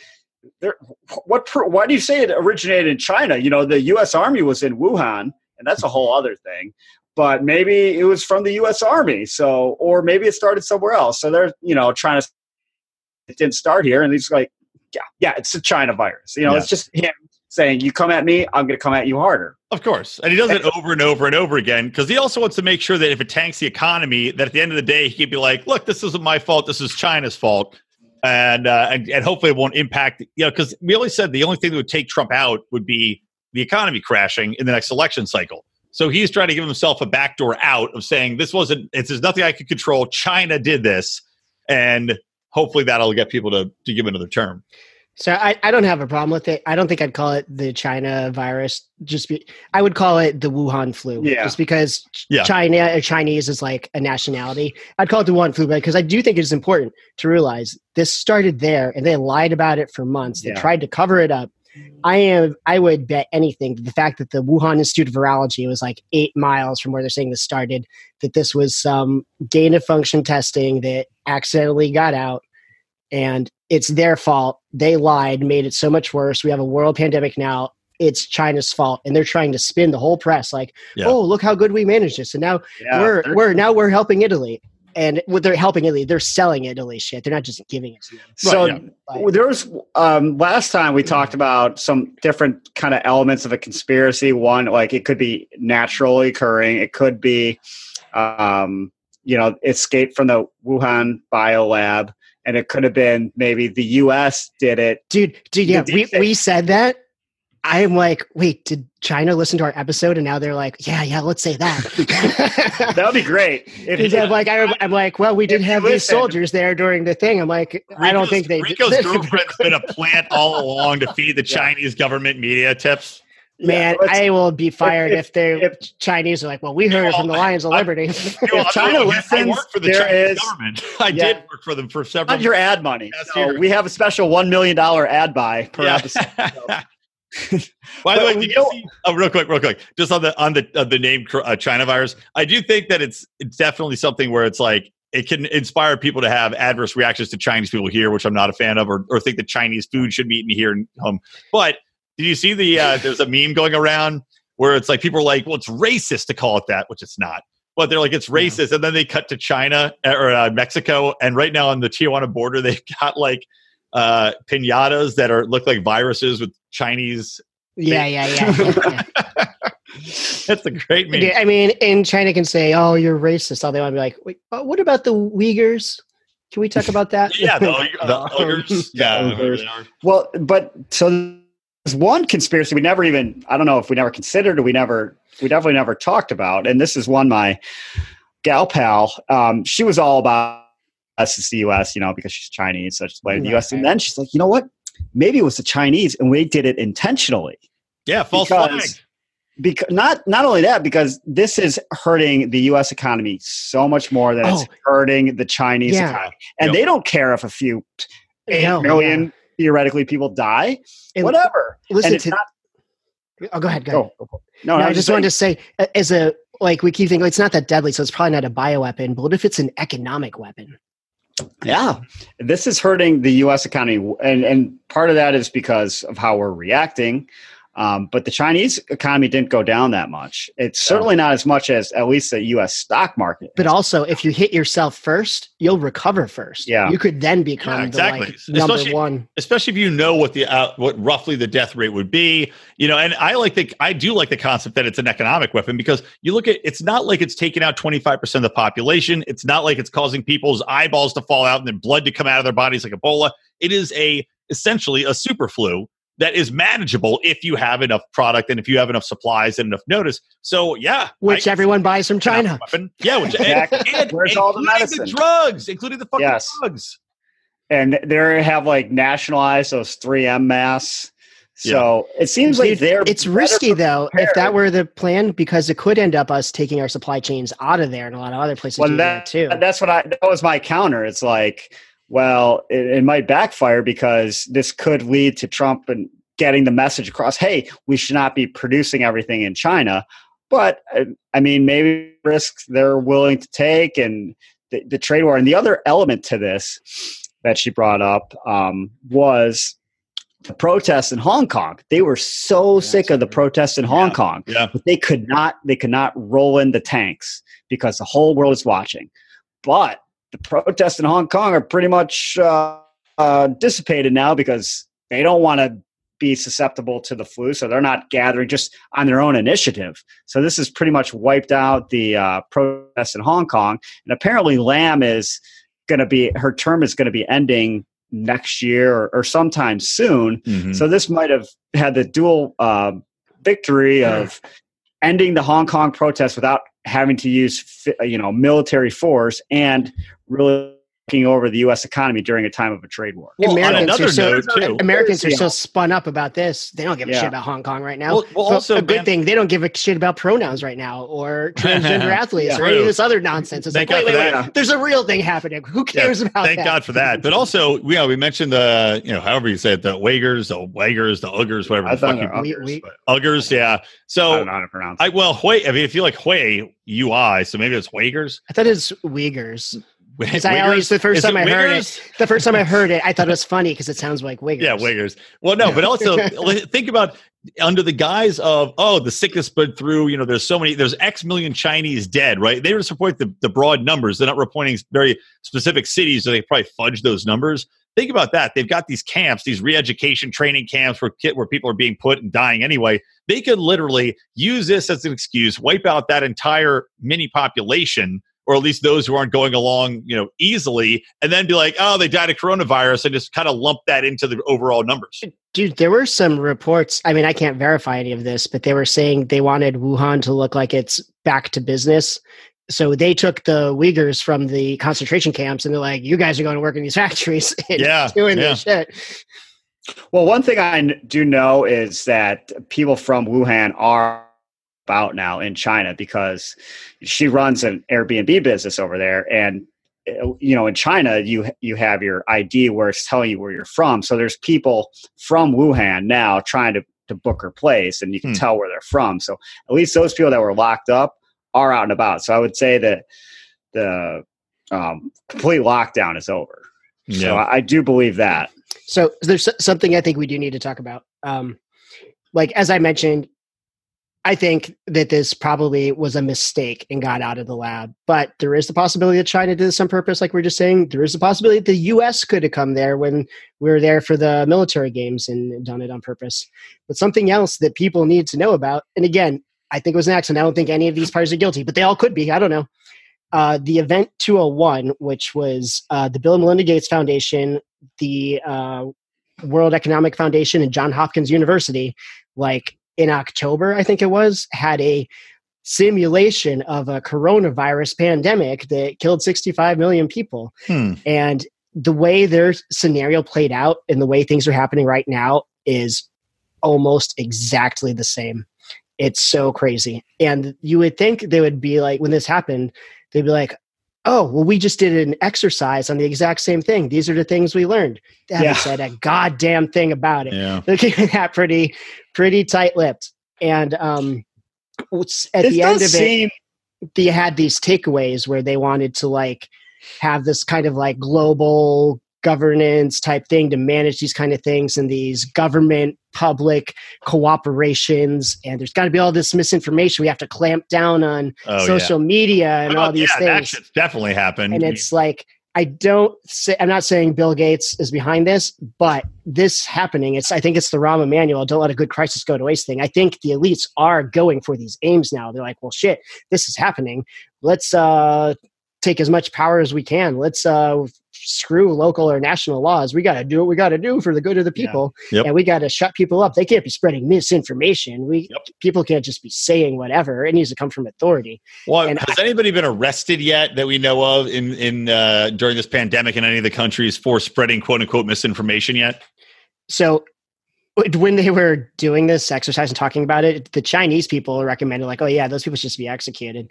there. What? Why do you say it originated in China? You know, the U.S. Army was in Wuhan, and that's a whole other thing. but maybe it was from the U.S. Army. So, or maybe it started somewhere else. So they're you know trying to. It didn't start here, and he's like, yeah, yeah, it's a China virus. You know, Yeah. it's just him saying, "You come at me, I'm going to come at you harder." Of course. And he does it over and over and over again because he also wants to make sure that if it tanks the economy, that at the end of the day, he can be like, look, this isn't my fault. This is China's fault. And, uh, and, and hopefully it won't impact, you know, because we always said the only thing that would take Trump out would be the economy crashing in the next election cycle. So he's trying to give himself a backdoor out of saying this wasn't, it's, there's nothing I could control. China did this. And hopefully that'll get people to, to give another term. So I, I don't have a problem with it. I don't think I'd call it the China virus. Just be, I would call it the Wuhan flu. Yeah. Just because Yeah. China or Chinese is like a nationality. I'd call it the Wuhan flu because I do think it's important to realize this started there and they lied about it for months. They Yeah. tried to cover it up. I am I would bet anything that the fact that the Wuhan Institute of Virology was like eight miles from where they're saying this started, that this was some gain of function testing that accidentally got out and it's their fault. They lied, made it so much worse. We have a world pandemic now. It's China's fault, and they're trying to spin the whole press like, Yeah. "Oh, look how good we managed this!" And now Yeah, we're we're now we're helping Italy, and what they're helping Italy, they're selling Italy shit. They're not just giving it to them. So Right, well, there was um, last time we talked about some different kind of elements of a conspiracy. One, like it could be naturally occurring. It could be, um, you know, escape from the Wuhan biolab, and it could have been maybe the U.S. did it. dude, dude, yeah, we we said that. I am like, wait, did China listen to our episode? And now they're like, yeah, yeah, let's say that. That would be great. If, Because I'm like, I, I'm like, well, we did If you have these soldiers there during the thing. I'm like, I don't think they. Rico's girlfriend's been a plant all along to feed the Yeah. Chinese government media tips. Man, let's- I will be fired if- if, they're if- Chinese are like, well, we heard it from the Lions of I- Liberty. You know, If China I, I listens, worked for the there Chinese is- government. I Yeah. did work for them for several. not your ad money. So we have a special one million dollar ad buy per Yeah. episode. By the way, did you see? Oh, real quick, real quick. Just on the on the uh, the name uh, China virus, I do think that it's it's definitely something where it's like it can inspire people to have adverse reactions to Chinese people here, which I'm not a fan of, or, or think that Chinese food should be eaten here and home. But did you see the? Uh, there's a meme going around where it's like people are like, "Well, it's racist to call it that," which it's not. But they're like, "It's racist," and then they cut to China or uh, Mexico, and right now on the Tijuana border, they've got like uh pinatas that are look like viruses with Chinese yeah, yeah, yeah. yeah. That's a great meme. I mean, in China can say, "Oh, you're racist." All they want to be like, "Wait, uh, what about the Uyghurs? Can we talk about that?" Yeah, the, the ogres. Yeah, the whoever ogres. Well, but so there's one conspiracy we never even I don't know if we never considered or we never we definitely never talked about, and this is one my gal pal. Um, she was all about us as the U.S. You know because she's Chinese, so she's blaming the U.S. And then she's like, you know what? Maybe it was the Chinese, and we did it intentionally. Yeah, false Because- flag. Because not not only that, because this is hurting the U.S. economy so much more than it's Oh. hurting the Chinese Yeah. economy, and Yep. they don't care if a few eight No, million yeah. Theoretically people die, And whatever. Listen to. not. oh, go ahead. Go oh, ahead. Oh, no, No, no, I just wanted to say, as a like, we keep thinking it's not that deadly, so it's probably not a bioweapon. But what if it's an economic weapon? Yeah, this is hurting the U.S. economy, and and part of that is because of how we're reacting. Um, but the Chinese economy didn't go down that much. It's certainly not as much as at least the U.S. stock market. But also, if you hit yourself first, you'll recover first. Yeah. you could then become Yeah, the exactly. like number Especially- one. Especially if you know what the uh, what roughly the death rate would be, you know. And I like the I do like the concept that it's an economic weapon because you look at it's not like it's taking out twenty five percent of the population. It's not like it's causing people's eyeballs to fall out and then blood to come out of their bodies like Ebola. It is a essentially a super flu that is manageable if you have enough product and if you have enough supplies and enough notice. So yeah, Which I- everyone buys from China. Yeah, which, Exactly. and, and Where's all the including medicine? drugs, including the fucking Yes. drugs. and they have like nationalized those 3M masks. So it seems like they're it's risky though if that were the plan because it could end up us taking our supply chains out of there and a lot of other places Well, do that, that, too. that's what I that was my counter. It's like, well, it, it might backfire because this could lead to Trump and getting the message across. Hey, we should not be producing everything in China. But uh, I mean, maybe risks they're willing to take and the, the trade war. And the other element to this that she brought up um, was the protests in Hong Kong. They were so sick of the protests in Hong Yeah. Kong, Yeah. but they could not they could not roll in the tanks because the whole world is watching. But the protests in Hong Kong are pretty much uh, uh, dissipated now because they don't want to be susceptible to the flu, so they're not gathering just on their own initiative. So this has pretty much wiped out the uh, protests in Hong Kong, and apparently Lam is going to be her term is going to be ending next year or, or sometime soon. Mhm. So this might have had the dual uh, victory of ending the Hong Kong protests without having to use you know military force and really over the U.S. economy during a time of a trade war. Well, on Americans another are so- note, too. Americans are Yeah. so spun up about this. They don't give a Yeah. shit about Hong Kong right now. Well, well, So also, a good man- thing they don't give a shit about pronouns right now or transgender athletes Yeah. or any of this other nonsense. It's Thank like, God wait, wait, wait. There's a real thing happening. Who cares about Thank that? God for that. But also, you know, we mentioned the, you know, however you say it, the Uyghurs, the Uyghurs, the Uggers, whatever. I the thought fuck they're you- We- we- Uggers, yeah. I don't know how to pronounce. I well, Hui. I mean, if you like Hui UI, so maybe it's Uyghurs. I thought it's Uyghurs. Because I always, the first Is time I heard it, the first time I heard it, I thought it was funny because it sounds like wiggers. Yeah, wiggers. Well, no, but also think about under the guise of oh, the sickness spread through. You know, there's so many. There's X million Chinese dead, right? They just report the, the broad numbers. They're not reporting very specific cities, so they probably fudge those numbers. Think about that. They've got these camps, these re-education training camps where where people are being put and dying anyway. They could literally use this as an excuse, wipe out that entire mini population, or at least those who aren't going along, you know, easily, and then be like, oh, they died of coronavirus, and just kind of lump that into the overall numbers. Dude, there were some reports. I mean, I can't verify any of this, but they were saying they wanted Wuhan to look like it's back to business. So they took the Uyghurs from the concentration camps and they're like, you guys are going to work in these factories and Yeah, doing yeah. this shit. Well, one thing I do know is that people from Wuhan are out now in China because she runs an Airbnb business over there, and uh, you know, in China, you you have your ID where it's telling you where you're from. So there's people from Wuhan now trying to to book her place, and you can Hmm. tell where they're from. So at least those people that were locked up are out and about. So I would say that the um, complete lockdown is over. So I, I do believe that. So there's something I think we do need to talk about. Um, like as I mentioned, I think that this probably was a mistake and got out of the lab. But there is the possibility that China did this on purpose, like we are just saying. There is the possibility that the U.S. could have come there when we were there for the military games and done it on purpose. But something else that people need to know about, and again, I think it was an accident. I don't think any of these parties are guilty, but they all could be. I don't know. Uh, the event 201, which was uh, the Bill and Melinda Gates Foundation, the uh, World Economic Foundation, and John Hopkins University, like in October, I think it was, had a simulation of a coronavirus pandemic that killed 65 million people. Hmm. And the way their scenario played out and the way things are happening right now is almost exactly the same. It's so crazy. And you would think they would be like, when this happened, they'd be like, oh, well, we just did an exercise on the exact same thing. These are the things we learned. They haven't Yeah. said a goddamn thing about it. Yeah. They're keeping that pretty, pretty tight lipped. And um, at This the end of it, they had these takeaways where they wanted to like have this kind of like global governance type thing to manage these kind of things and these government public cooperations and there's got to be all this misinformation we have to clamp down on Oh, social media and Well, all these yeah, things. shit's definitely happened. and it's like i don't say i'm not saying bill gates is behind this but this happening it's i think it's the rahm emanuel don't let a good crisis go to waste thing. I think the elites are going for these aims now. They're like well shit this is happening. Let's uh take as much power as we can. Let's uh screw local or national laws we got to do what we got to do for the good of the Yeah. people Yep. and we got to shut people up they can't be spreading misinformation we Yep. people can't just be saying whatever it needs to come from authority Well, and has anybody been arrested yet that we know of in in uh, during this pandemic in any of the countries for spreading quote unquote misinformation yet? so when they were doing this exercise and talking about it, the Chinese people recommended like, oh yeah, those people should just be executed.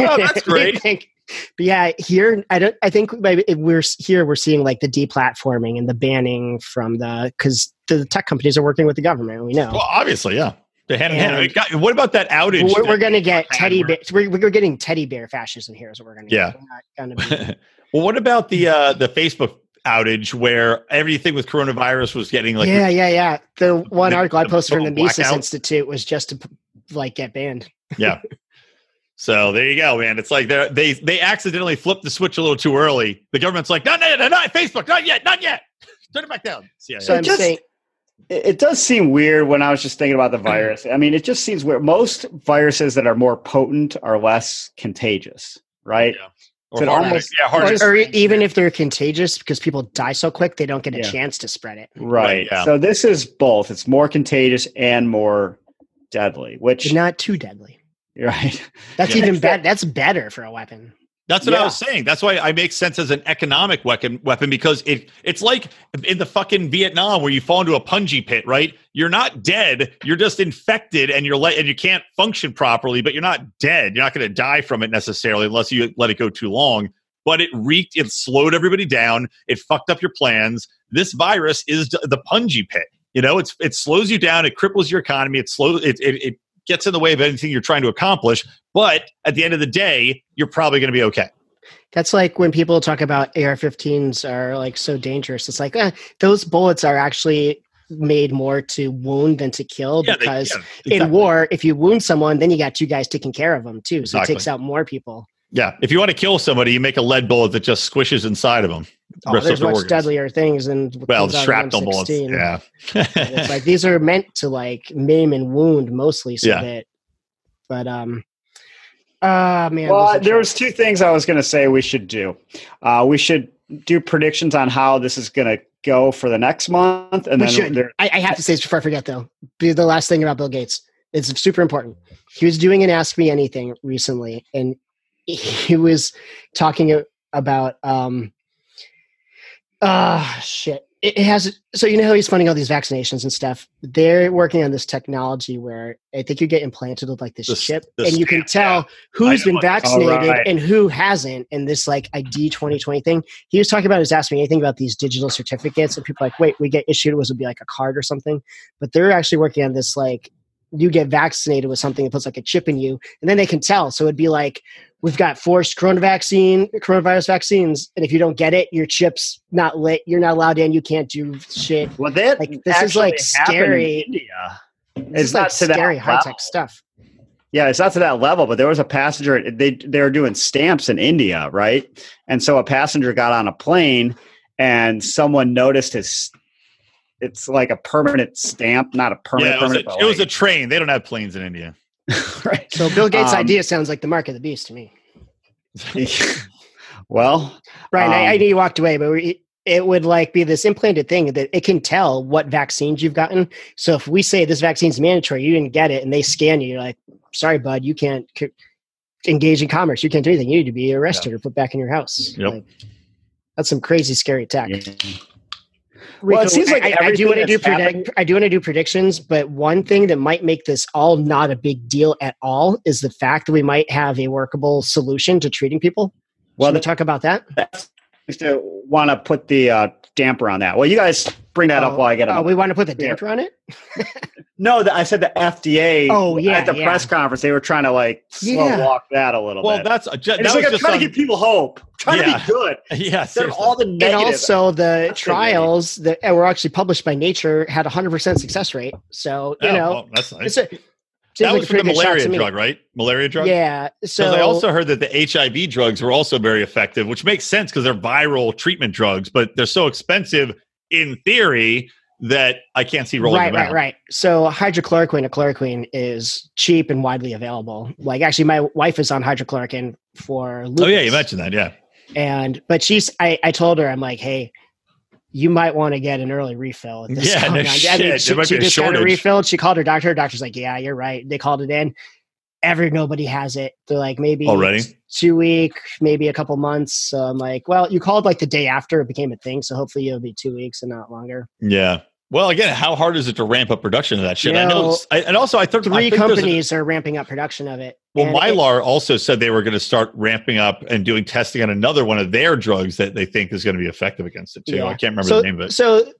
Oh, that's great. think- but yeah, here I don't. I think we're here. We're seeing like the deplatforming and the banning from the because the tech companies are working with the government. We know. Well, obviously, yeah. The hand in hand. And- God, What about that outage? we're, we're going to get teddy bear. We're, we're getting teddy bear fascism here. Is what we're going to Yeah. get. We're not going to be. well, what about the uh, the Facebook outage where everything with coronavirus was getting like yeah, yeah, yeah. The one the- article I the posted from the Mises blackout. Institute was just to like get banned. yeah. So there you go, man. It's like they they they accidentally flipped the switch a little too early. The government's like, no, no, no, not Facebook, not yet, not yet. Turn it back down. CIA. So I'm just- saying, It, it does seem weird when I was just thinking about the mm. virus. I mean, it just seems weird. Most viruses that are more potent are less contagious, right? Yeah. So it harder, almost- yeah, or, or even if they're contagious because people die so quick, they don't get a Yeah. chance to spread it. Right. yeah. So this is both. It's more contagious and more deadly, which But not too deadly. right. That's Yeah. even better. That's better for a weapon. That's what I was saying. That's why I make sense as an economic weapon weapon because it it's like in the fucking Vietnam where you fall into a punji pit, right? You're not dead, you're just infected and you're let and you can't function properly, but you're not dead. You're not going to die from it necessarily unless you let it go too long. But it wreaked, it slowed everybody down, it fucked up your plans. This virus is the punji pit. You know, it's it slows you down, it cripples your economy, it slows it, it it gets in the way of anything you're trying to accomplish. But at the end of the day, you're probably going to be okay. That's like when people talk about AR-15s are like so dangerous. It's like eh, those bullets are actually made more to wound than to kill Yeah, they- because yeah, in war, if you wound someone, then you got two guys taking care of them too. So Exactly. it takes out more people. Yeah, if you want to kill somebody, you make a lead bullet that just squishes inside of them. Oh, there's much deadlier things than Well, comes the shrapnel bullets. M16. Yeah. it's like these are meant to like maim and wound mostly so Yeah. that but um uh man Well, was there was two things I was going to say we should do. Uh, we should do predictions on how this is going to go for the next month, and We then should. there, I, I have to say this before I forget though. be the last thing about Bill Gates. It's super important. He was doing an Ask Me Anything recently, and he was talking about um ah shit. It has so you know how he's funding all these vaccinations and stuff. They're working on this technology where I think you get implanted with like this The chip, the and you can tell who's been vaccinated right. and who hasn't in this like ID 2020 thing. He was talking about his asking me anything about these digital certificates, and people like, wait, we get issued was would be like a card or something, but they're actually working on this like you get vaccinated with something that puts like a chip in you, and then they can tell. So it'd be like we've got forced corona vaccine, coronavirus vaccines, and if you don't get it, your chip's not lit. You're not allowed in. You can't do shit. well, that Like, this is, like, happened in scary. India. This is not like to scary high tech stuff. Yeah, it's not to that level, but there was a passenger. They they were doing stamps in India, right? And so a passenger got on a plane, and someone noticed his. It's like a permanent stamp, not a permanent. Yeah, it was, permanent, a, but it was a train. They don't have planes in India. right. So Bill Gates' Um, idea sounds like the mark of the beast to me. well, Brian, I, I Um, knew you walked away, but we, it would like be this implanted thing that it can tell what vaccines you've gotten. So if we say this vaccine's mandatory, you didn't get it, and they scan you, you're like, sorry, bud, you can't c- engage in commerce. You can't do anything. You need to be arrested or put back in your house. Yep. Like, that's some crazy, scary tech. yeah. Rico, Well, it seems like I, I do want to do predict, I do want to do predictions, but one thing that might make this all not a big deal at all is the fact that we might have a workable solution to treating people. Well, Should we talk about that? that's to want to put the uh, damper on that. Well, you guys bring that up while I get it. Oh, we want to put the damper on it. no, the, I said the FDA. Oh, yeah, at the yeah. press conference, they were trying to like slow Yeah. walk that a little Well, bit. that's ju- And that it's like was I'm just trying on- to give people hope, trying Yeah. to be good. yeah, Instead of all the And also, the That's the trials that were actually published by Nature had a hundred percent success rate. So you Oh, know, well, that's nice. it's a seems that was for the pretty good shot malaria drug, right? Malaria drug. Yeah. So I also heard that the HIV drugs were also very effective, which makes sense because they're viral treatment drugs, but they're so expensive in theory that I can't see rolling right, them right, out. right. So hydrochloroquine or chloroquine is cheap and widely available. Like actually, my wife is on hydrochloroquine for lupus. Oh yeah, you mentioned that. Yeah, and but she's I, I told her i'm like hey you might want to get an early refill at this Yeah, no. I shit. mean, There she, might she be a just got it refill. she called her doctor her doctor's like yeah you're right they called it in every nobody has it they're like maybe Already? two week maybe a couple months so i'm like well you called like the day after it became a thing so hopefully it'll be two weeks and not longer yeah. Well, again, how hard is it to ramp up production of that shit? You I know, know, I, and also I think I three think there's a- companies are ramping up production of it Well, And it- Mylan also said they were going to start ramping up and doing testing on another one of their drugs that they think is going to be effective against it too. Yeah. I can't remember so, the name of it. So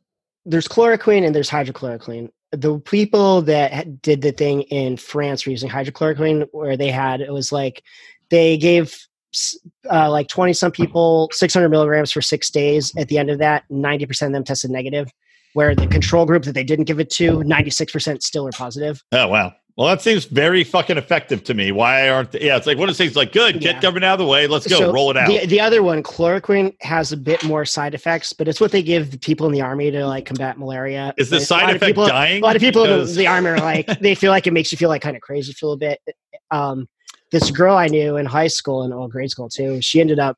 there's chloroquine and there's hydrochloroquine. The people that did the thing in France were using hydrochloroquine, where they had it was like they gave uh, like 20 some people 600 milligrams for six days at the end of that 90% of them tested negative where the control group that they didn't give it to 96% still are positive Oh wow. Well, that seems very fucking effective to me. Why aren't? They, yeah, it's like one of those things. Like, good, get government out of the way. Let's go, So roll it out. the, the other one chloroquine has a bit more side effects but it's what they give the people in the army to like combat malaria Is the But side effect people, dying? a lot of people in the army are like they feel like it makes you feel like kind of crazy for a bit um, this girl i knew in high school and well, grade school too she ended up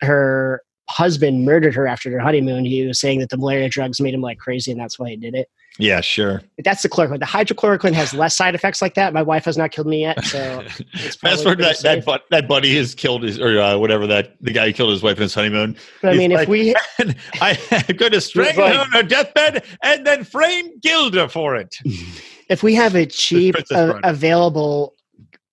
her husband murdered her after their honeymoon he was saying that the malaria drugs made him like crazy and that's why he did it yeah, sure. but that's the chloroquine the hydrochloroquine has less side effects like that my wife has not killed me yet so forward pretty that that, bu- that buddy has killed his or uh, whatever that the guy who killed his wife in his honeymoon. but i mean like- if we I am going to strangle like- her on her deathbed and then frame Gilda for it. if we have a cheap uh, available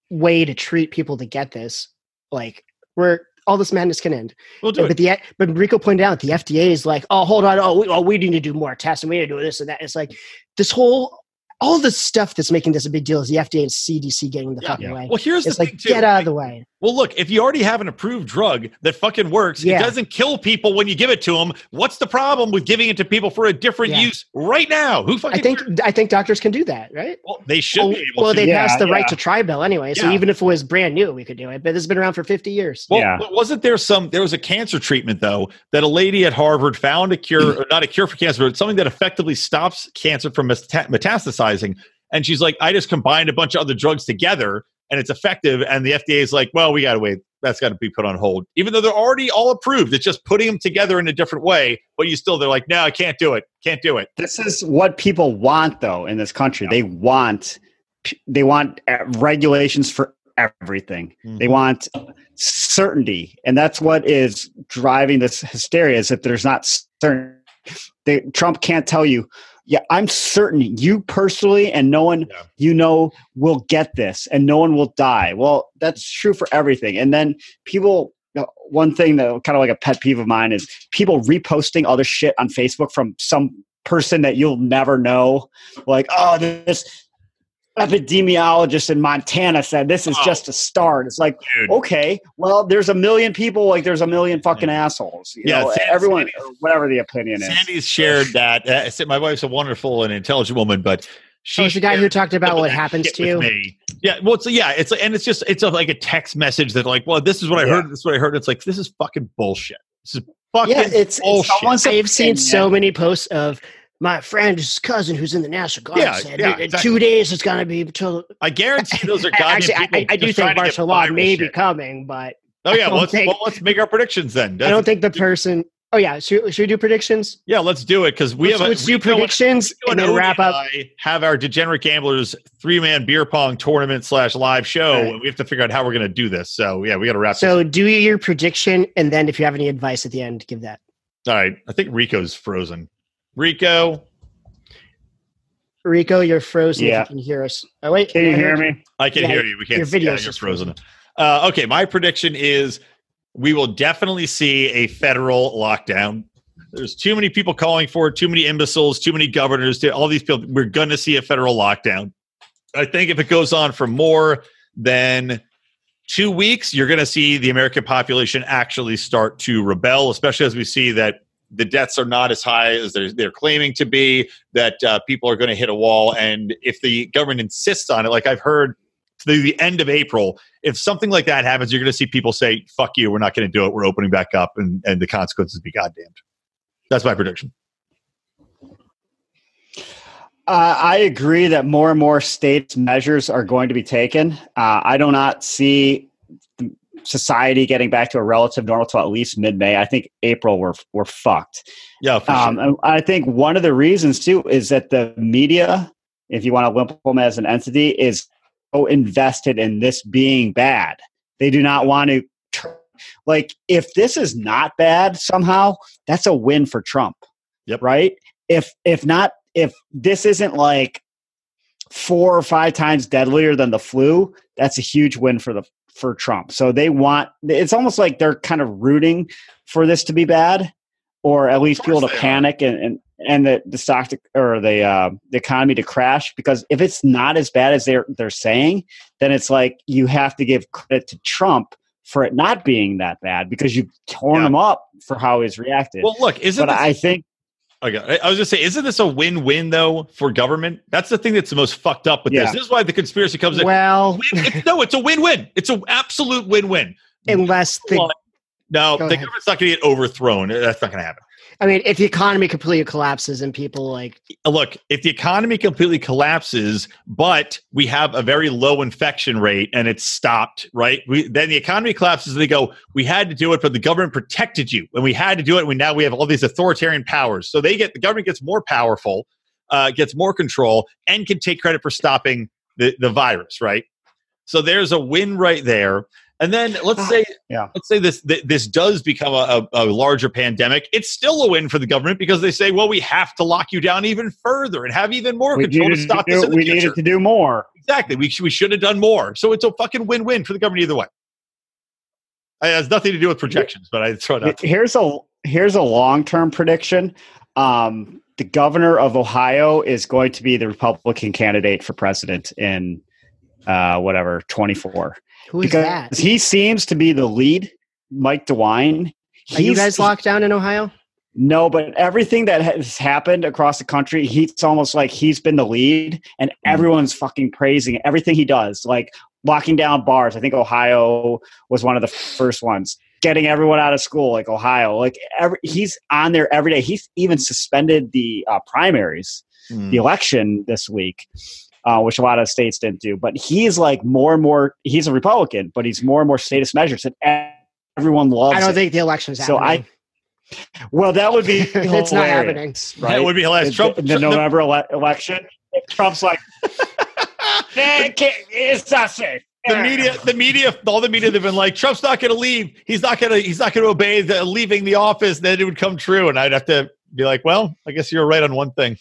way to treat people to get this like we're all this madness can end We'll do but it. the but rico pointed out the fda is like oh hold on oh we, oh, we need to do more tests and we need to do this and that it's like this whole all the stuff that's making this a big deal is the fda and cdc getting in the Yeah. fucking way Well, here's it's the like thing too. get out of the way Well, look, if you already have an approved drug that fucking works, Yeah. it doesn't kill people when you give it to them. What's the problem with giving it to people for a different Yeah. use right now? Who fucking i think i think doctors can do that right Well, they should well, be able well, to. they Yeah, passed the right to try bill anyway so Yeah. even if it was brand new we could do it but it's been around for 50 years Well, Yeah. but wasn't there some? There was a cancer treatment though that a lady at Harvard found a cure, or not a cure for cancer, but something that effectively stops cancer from metastasizing. And she's like, I just combined a bunch of other drugs together, and it's effective. And the FDA is like, well, we got to wait. That's got to be put on hold, even though they're already all approved. It's just putting them together in a different way. But you still, they're like, no, I can't do it. Can't do it. This is what people want, though, in this country. They want they want uh, regulations for everything. They want certainty, and that's what is driving this hysteria. Is that there's not certain. They, Trump can't tell you. Yeah, I'm certain you personally and no one Yeah. you know will get this, and no one will die. Well, that's true for everything. And then people. uh, One thing that kind of like a pet peeve of mine is people reposting other shit on Facebook from some person that you'll never know. Like, oh, this epidemiologist in Montana said this is Oh. just a start. It's like, Dude. okay, well, there's a million people, like there's a million fucking assholes. You Yeah, know, San- everyone, whatever the opinion is. Sandy's shared that. Uh, so my wife's a wonderful and intelligent woman, but she oh, the guy who talked about what happens to you me. Yeah, well, it's yeah, it's and it's just it's a, like a text message that like, well, this is what I Yeah. heard. This is what I heard. It's like this is fucking bullshit. This is fucking Yeah, it's, it's bullshit. someone's I've seen so many posts of my friend's cousin who's in the National Guard Yeah, said yeah, in exactly. two days it's going to be till. I guarantee those are Actually, I. I, I do think to get martial law may be coming, but Oh yeah, well, let's think- well, let's make our predictions then. I don't think the person. Oh yeah, should, should we do predictions? Yeah, let's do it because we let's, have a, let's do predictions Rico and then wrap up. I have our degenerate gamblers three man beer pong tournament slash live show, Right. we have to figure out how we're going to do this. So yeah, we got to wrap. So do your prediction, and then if you have any advice at the end, give that. All right, I think Rico's frozen. Rico, Rico, you're frozen. Yeah. If you can hear us. Oh wait, Can you hear me? I can Yeah, hear you. We can't. your video video's yeah, you're just frozen. Uh, okay, my prediction is we will definitely see a federal lockdown. There's too many people calling for it, too many imbeciles, too many governors, all these people. We're going to see a federal lockdown. I think if it goes on for more than two weeks, you're going to see the American population actually start to rebel, especially as we see that the deaths are not as high as they're, they're claiming to be, that uh, people are going to hit a wall. And if the government insists on it, like I've heard to the end of April, if something like that happens, you're going to see people say, fuck you, we're not going to do it. We're opening back up, and, and the consequences be goddamned. That's my prediction. Uh, I agree that more and more states' measures are going to be taken. Uh, I do not see society getting back to a relative normal till at least mid-May. I think April we're we're fucked. Yeah, for Um, sure. I think one of the reasons too is that the media, if you want to lump them as an entity, is so invested in this being bad. They do not want to. Like, if this is not bad somehow, that's a win for Trump. Yep. Right. If if not, if this isn't like four or five times deadlier than the flu, that's a huge win for the for Trump. So they want. It's almost like they're kind of rooting for this to be bad, or at least people to are. panic and and and the the stock to, or the uh, the economy to crash. Because if it's not as bad as they're they're saying, then it's like you have to give credit to Trump for it not being that bad because you've torn Yeah. him up for how he's reacted. Well, look, isn't but this, I think okay, I was just saying, isn't this a win-win though for government? That's the thing that's the most fucked up with Yeah. this. This is why the conspiracy comes in. Well, It's, no, it's a win-win. It's an absolute win-win. unless the No, Go the ahead. government's not going to get overthrown. That's not going to happen. I mean, if the economy completely collapses and people like Uh, Look, if the economy completely collapses, but we have a very low infection rate and it's stopped, right? We, then the economy collapses and they go, we had to do it, but the government protected you. And we had to do it. And now we have all these authoritarian powers. So they get, the government gets more powerful, uh, gets more control, and can take credit for stopping the, the virus, right? So there's a win right there. And then let's Ah, say, yeah. let's say this this does become a, a, larger pandemic. It's still a win for the government because they say, well, we have to lock you down even further and have even more we control to stop to this do, in the we future. needed to do more. exactly. We, we should have done more. So it's a fucking win win for the government either way. It has nothing to do with projections, but I throw it out. Here's a here's a long term prediction. Um, the governor of Ohio is going to be the Republican candidate for president in uh, whatever 24 who is because that? he seems to be the lead. Mike DeWine. Are you He's- guys locked down in Ohio? No, but everything that has happened across the country, he's almost like he's been the lead, and Hmm. everyone's fucking praising everything he does, like locking down bars. I think Ohio was one of the first ones, getting everyone out of school, like Ohio. Like every, he's on there every day. He's even suspended the uh, primaries, Mm. the election this week. Uh, which a lot of states didn't do, but he's like more and more. He's a Republican, but he's more and more status measures, and everyone loves. I don't it. think the election's So I- Well, that would be it's not happening. hilarious, That would be hilarious. the, Trump, in the Trump- November ele- election. Trump's like, "Eh, it's not safe. the media, the media, all the media, they've been like, Trump's not going to leave. He's not going to. He's not going to obey the leaving the office. Then it would come true, and I'd have to be like, well, I guess you're right on one thing.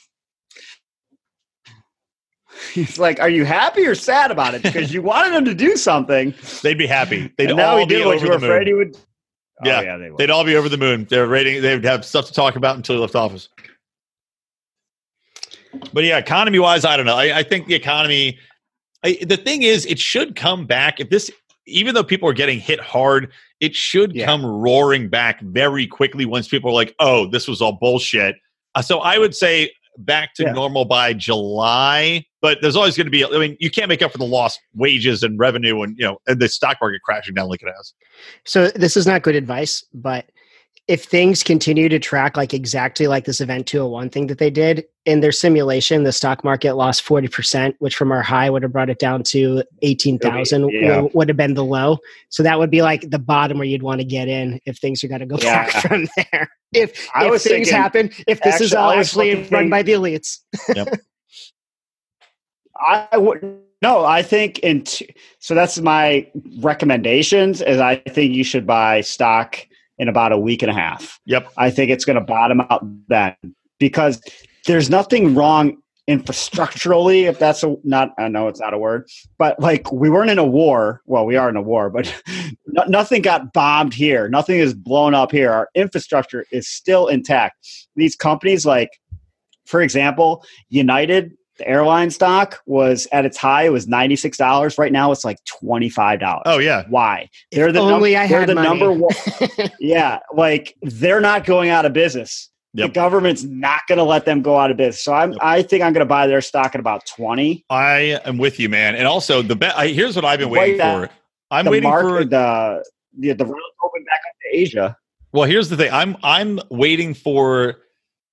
He's like, are you happy or sad about it? Because you wanted him to do something, They'd be happy. They'd and now all he be did what over you were the moon. afraid he would. Yeah. oh, yeah, they would. They'd all be over the moon. They're rating. They'd have stuff to talk about until he left office. But yeah, economy wise, I don't know. I, I think the economy. I, the thing is, it should come back. If this, even though people are getting hit hard, it should Yeah. come roaring back very quickly once people are like, "Oh, this was all bullshit." Uh, so I would say back to Yeah. normal by July. But there's always going to be. I mean, you can't make up for the lost wages and revenue, and you know, and the stock market crashing down like it has. So this is not good advice, but if things continue to track like exactly like this event 201 thing that they did in their simulation, the stock market lost 40%, which from our high would have brought it down to 18,000 Yeah. would- would have been the low. So that would be like the bottom where you'd want to get in if things are going to go Yeah. back from there. If, I if was things thinking- happen, if this is actually, all actually looking- run by the elites. I would no. I think in t- so that's my recommendations. Is I think you should buy stock in about a week and a half. Yep. I think it's going to bottom out then because there's nothing wrong infrastructurally if that's a not i know it's not a word but like we weren't in a war well we are in a war but no, nothing got bombed here nothing is blown up here our infrastructure is still intact these companies like for example united the airline stock was at its high it was $96 right now it's like $25 Oh yeah. why they're the, num- Only I had the money. number one yeah, like they're not going out of business. Yep. The government's not going to let them go out of business. So I'm, Yep. I think I'm going to buy their stock at about twenty. I am with you, man. And also, the be- I, here's what I've been waiting that- for. I'm the waiting market, for. the the the road open back up to Asia. Well, here's the thing. I'm I'm waiting for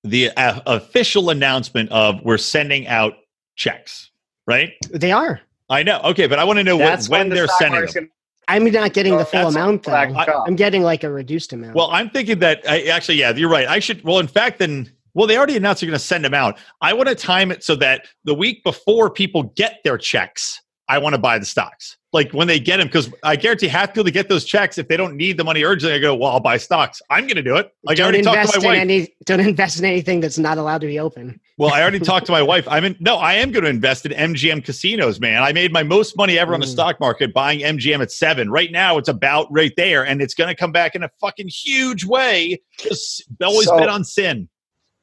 the uh, official announcement of we're sending out checks. Right? they are. I know. Okay, but I want to know what, That's when the they're sending them. I'm not getting the full amount though. back. I'm getting like a reduced amount. Well, I'm thinking that I, actually, yeah, you're right. I should. Well, in fact, then. Well, they already announced they're going to send them out. I want to time it so that the week before people get their checks, I want to buy the stocks. Like when they get them, because I guarantee half people to get those checks, if they don't need the money urgently, I go, well, I'll buy stocks. I'm going to do it. Like I don't already talked invest to my in wife. any. Don't invest in anything that's not allowed to be open. Well, I already talked to my wife. I'm in. No, I am going to invest in MGM casinos, man. I made my most money ever on the Mm. stock market buying MGM at seven. Right now, it's about right there, and it's going to come back in a fucking huge way. Just always So- bet on sin.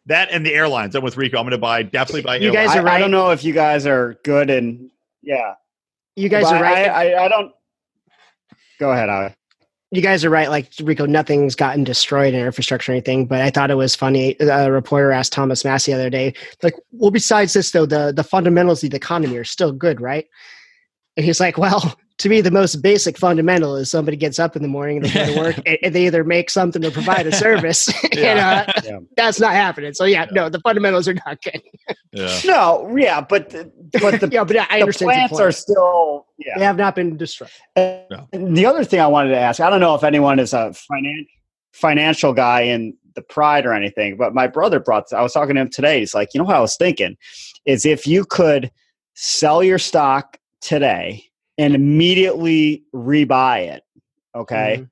That and the airlines. I'm with Rico. I'm going to buy definitely buy. You airlines. guys I, are I right. don't know if you guys are good and yeah. You guys But are right. I, I, I don't. Go ahead, Ali. you guys are right. Like Rico, nothing's gotten destroyed in infrastructure or anything. But I thought it was funny. Uh, a reporter asked Thomas Massie the other day, like, "Well, besides this, though, the the fundamentals of the economy are still good, right?" And he's like, "Well, to me, the most basic fundamental is somebody gets up in the morning and they go to work and they either make something or provide a service. and uh, yeah. that's not happening. So yeah, yeah, no, the fundamentals are not good. yeah. No, yeah, but but the yeah, but I understand the plants are still yeah. they have not been destroyed. no. The other thing I wanted to ask, I don't know if anyone is a finan- financial guy in the pride or anything, but my brother brought. I was talking to him today. He's like, you know what I was thinking is if you could sell your stock today and immediately rebuy it, okay, mm-hmm.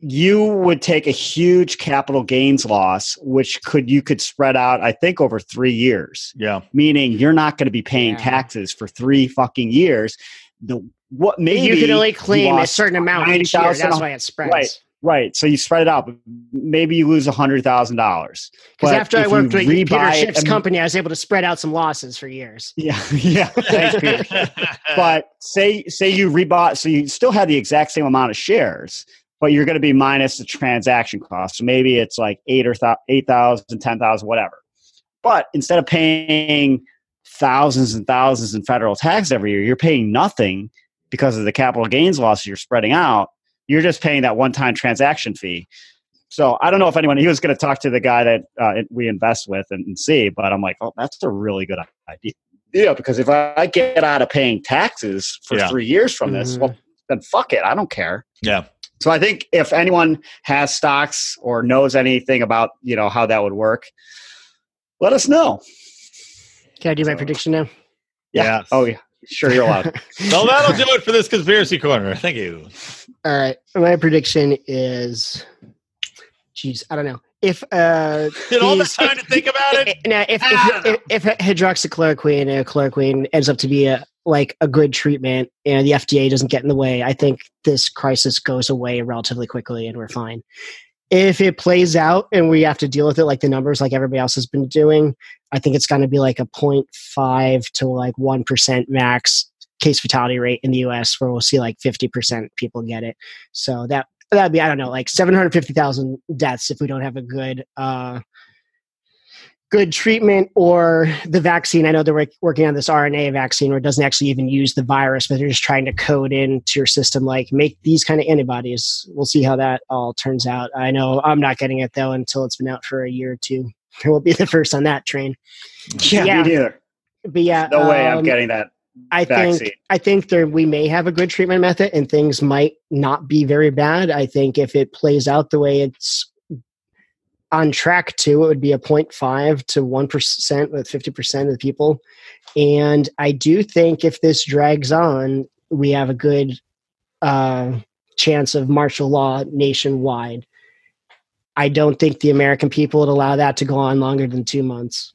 you would take a huge capital gains loss, which could you could spread out, I think, over three years. Yeah. Meaning you're not going to be paying yeah. taxes for three fucking years. The what maybe you can only claim a certain amount each year. That's why it spreads. Right. Right. So you spread it out. Maybe you lose a hundred thousand dollars. Because after I worked with Peter Schiff's company, I was able to spread out some losses for years. Yeah. Yeah. Thanks, Peter. but say say you rebought, so you still had the exact same amount of shares, but you're going to be minus the transaction cost. So maybe it's like eight or th- eight thousand, ten thousand, whatever. But instead of paying thousands and thousands in federal tax every year, you're paying nothing because of the capital gains losses you're spreading out you're just paying that one time transaction fee. So I don't know if anyone, he was going to talk to the guy that uh, we invest with and, and, see, but I'm like, oh, that's a really good idea. Yeah, because if I get out of paying taxes for yeah. three years from this, mm-hmm. well, then fuck it. I don't care. Yeah. So I think if anyone has stocks or knows anything about, you know, how that would work, let us know. Can I do my so, prediction now? Yeah. Yes. Oh, yeah. Sure, you're allowed. well, that'll do it for this conspiracy corner. Thank you. All right. My prediction is, geez, I don't know. If uh, did all the time to think about it. Now, if if, if, if, hydroxychloroquine and chloroquine ends up to be a like a good treatment and the FDA doesn't get in the way, I think this crisis goes away relatively quickly and we're fine. If it plays out and we have to deal with it like the numbers like everybody else has been doing, I think it's going to be like a 0.5 to like 1% max case fatality rate in the US where we'll see like 50% people get it. So that that'd be I don't know like 750,000 deaths if we don't have a good uh good treatment or the vaccine. I know they're working on this RNA vaccine where it doesn't actually even use the virus, but they're just trying to code into your system, like make these kind of antibodies. We'll see how that all turns out. I know I'm not getting it though until it's been out for a year or two. We'll be the first on that train. Yeah, yeah. me neither. But yeah, no um, way I'm um, getting that. I vaccine. think I think there we may have a good treatment method and things might not be very bad. I think if it plays out the way it's on track to, it would be a 0.5 to 1% with 50% of the people. And I do think if this drags on, we have a good uh, chance of martial law nationwide. I don't think the American people would allow that to go on longer than two months.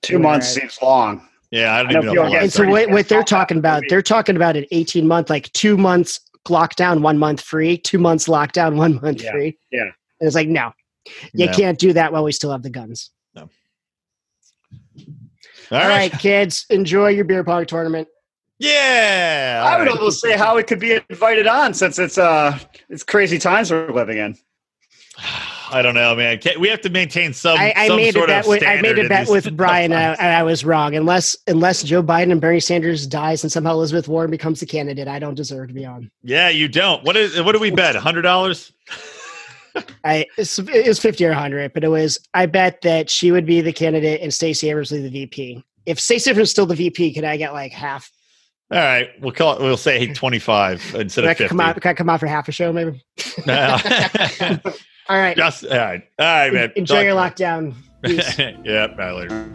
Two months seems long. Yeah, I don't I even know. And so what, what they're talking about, they're talking about an 18 month, like two months lockdown, one month free, two months lockdown, one month yeah. free. Yeah. And it's like, no, you no. can't do that while we still have the guns. No. All, All right. right, kids, enjoy your beer pong tournament. Yeah. I would right. almost say how it could be invited on since it's uh it's crazy times we're living in. I don't know, man. We have to maintain some. I, I some made a bet. With, I made a bet with Brian, uh, and I, I, was wrong. Unless unless Joe Biden and Bernie Sanders dies, and somehow Elizabeth Warren becomes the candidate, I don't deserve to be on. Yeah, you don't. What is? What do we bet? Hundred dollars. I it was fifty or hundred, but it was. I bet that she would be the candidate and Stacey Abrams the VP. If Stacey Abrams is still the VP, could I get like half? All right, we'll call it. We'll say twenty-five instead of fifty. Come out, can I come out for half a show, maybe? All right. Just, all right. All right, man. Enjoy Talk your lockdown. yeah. Bye later.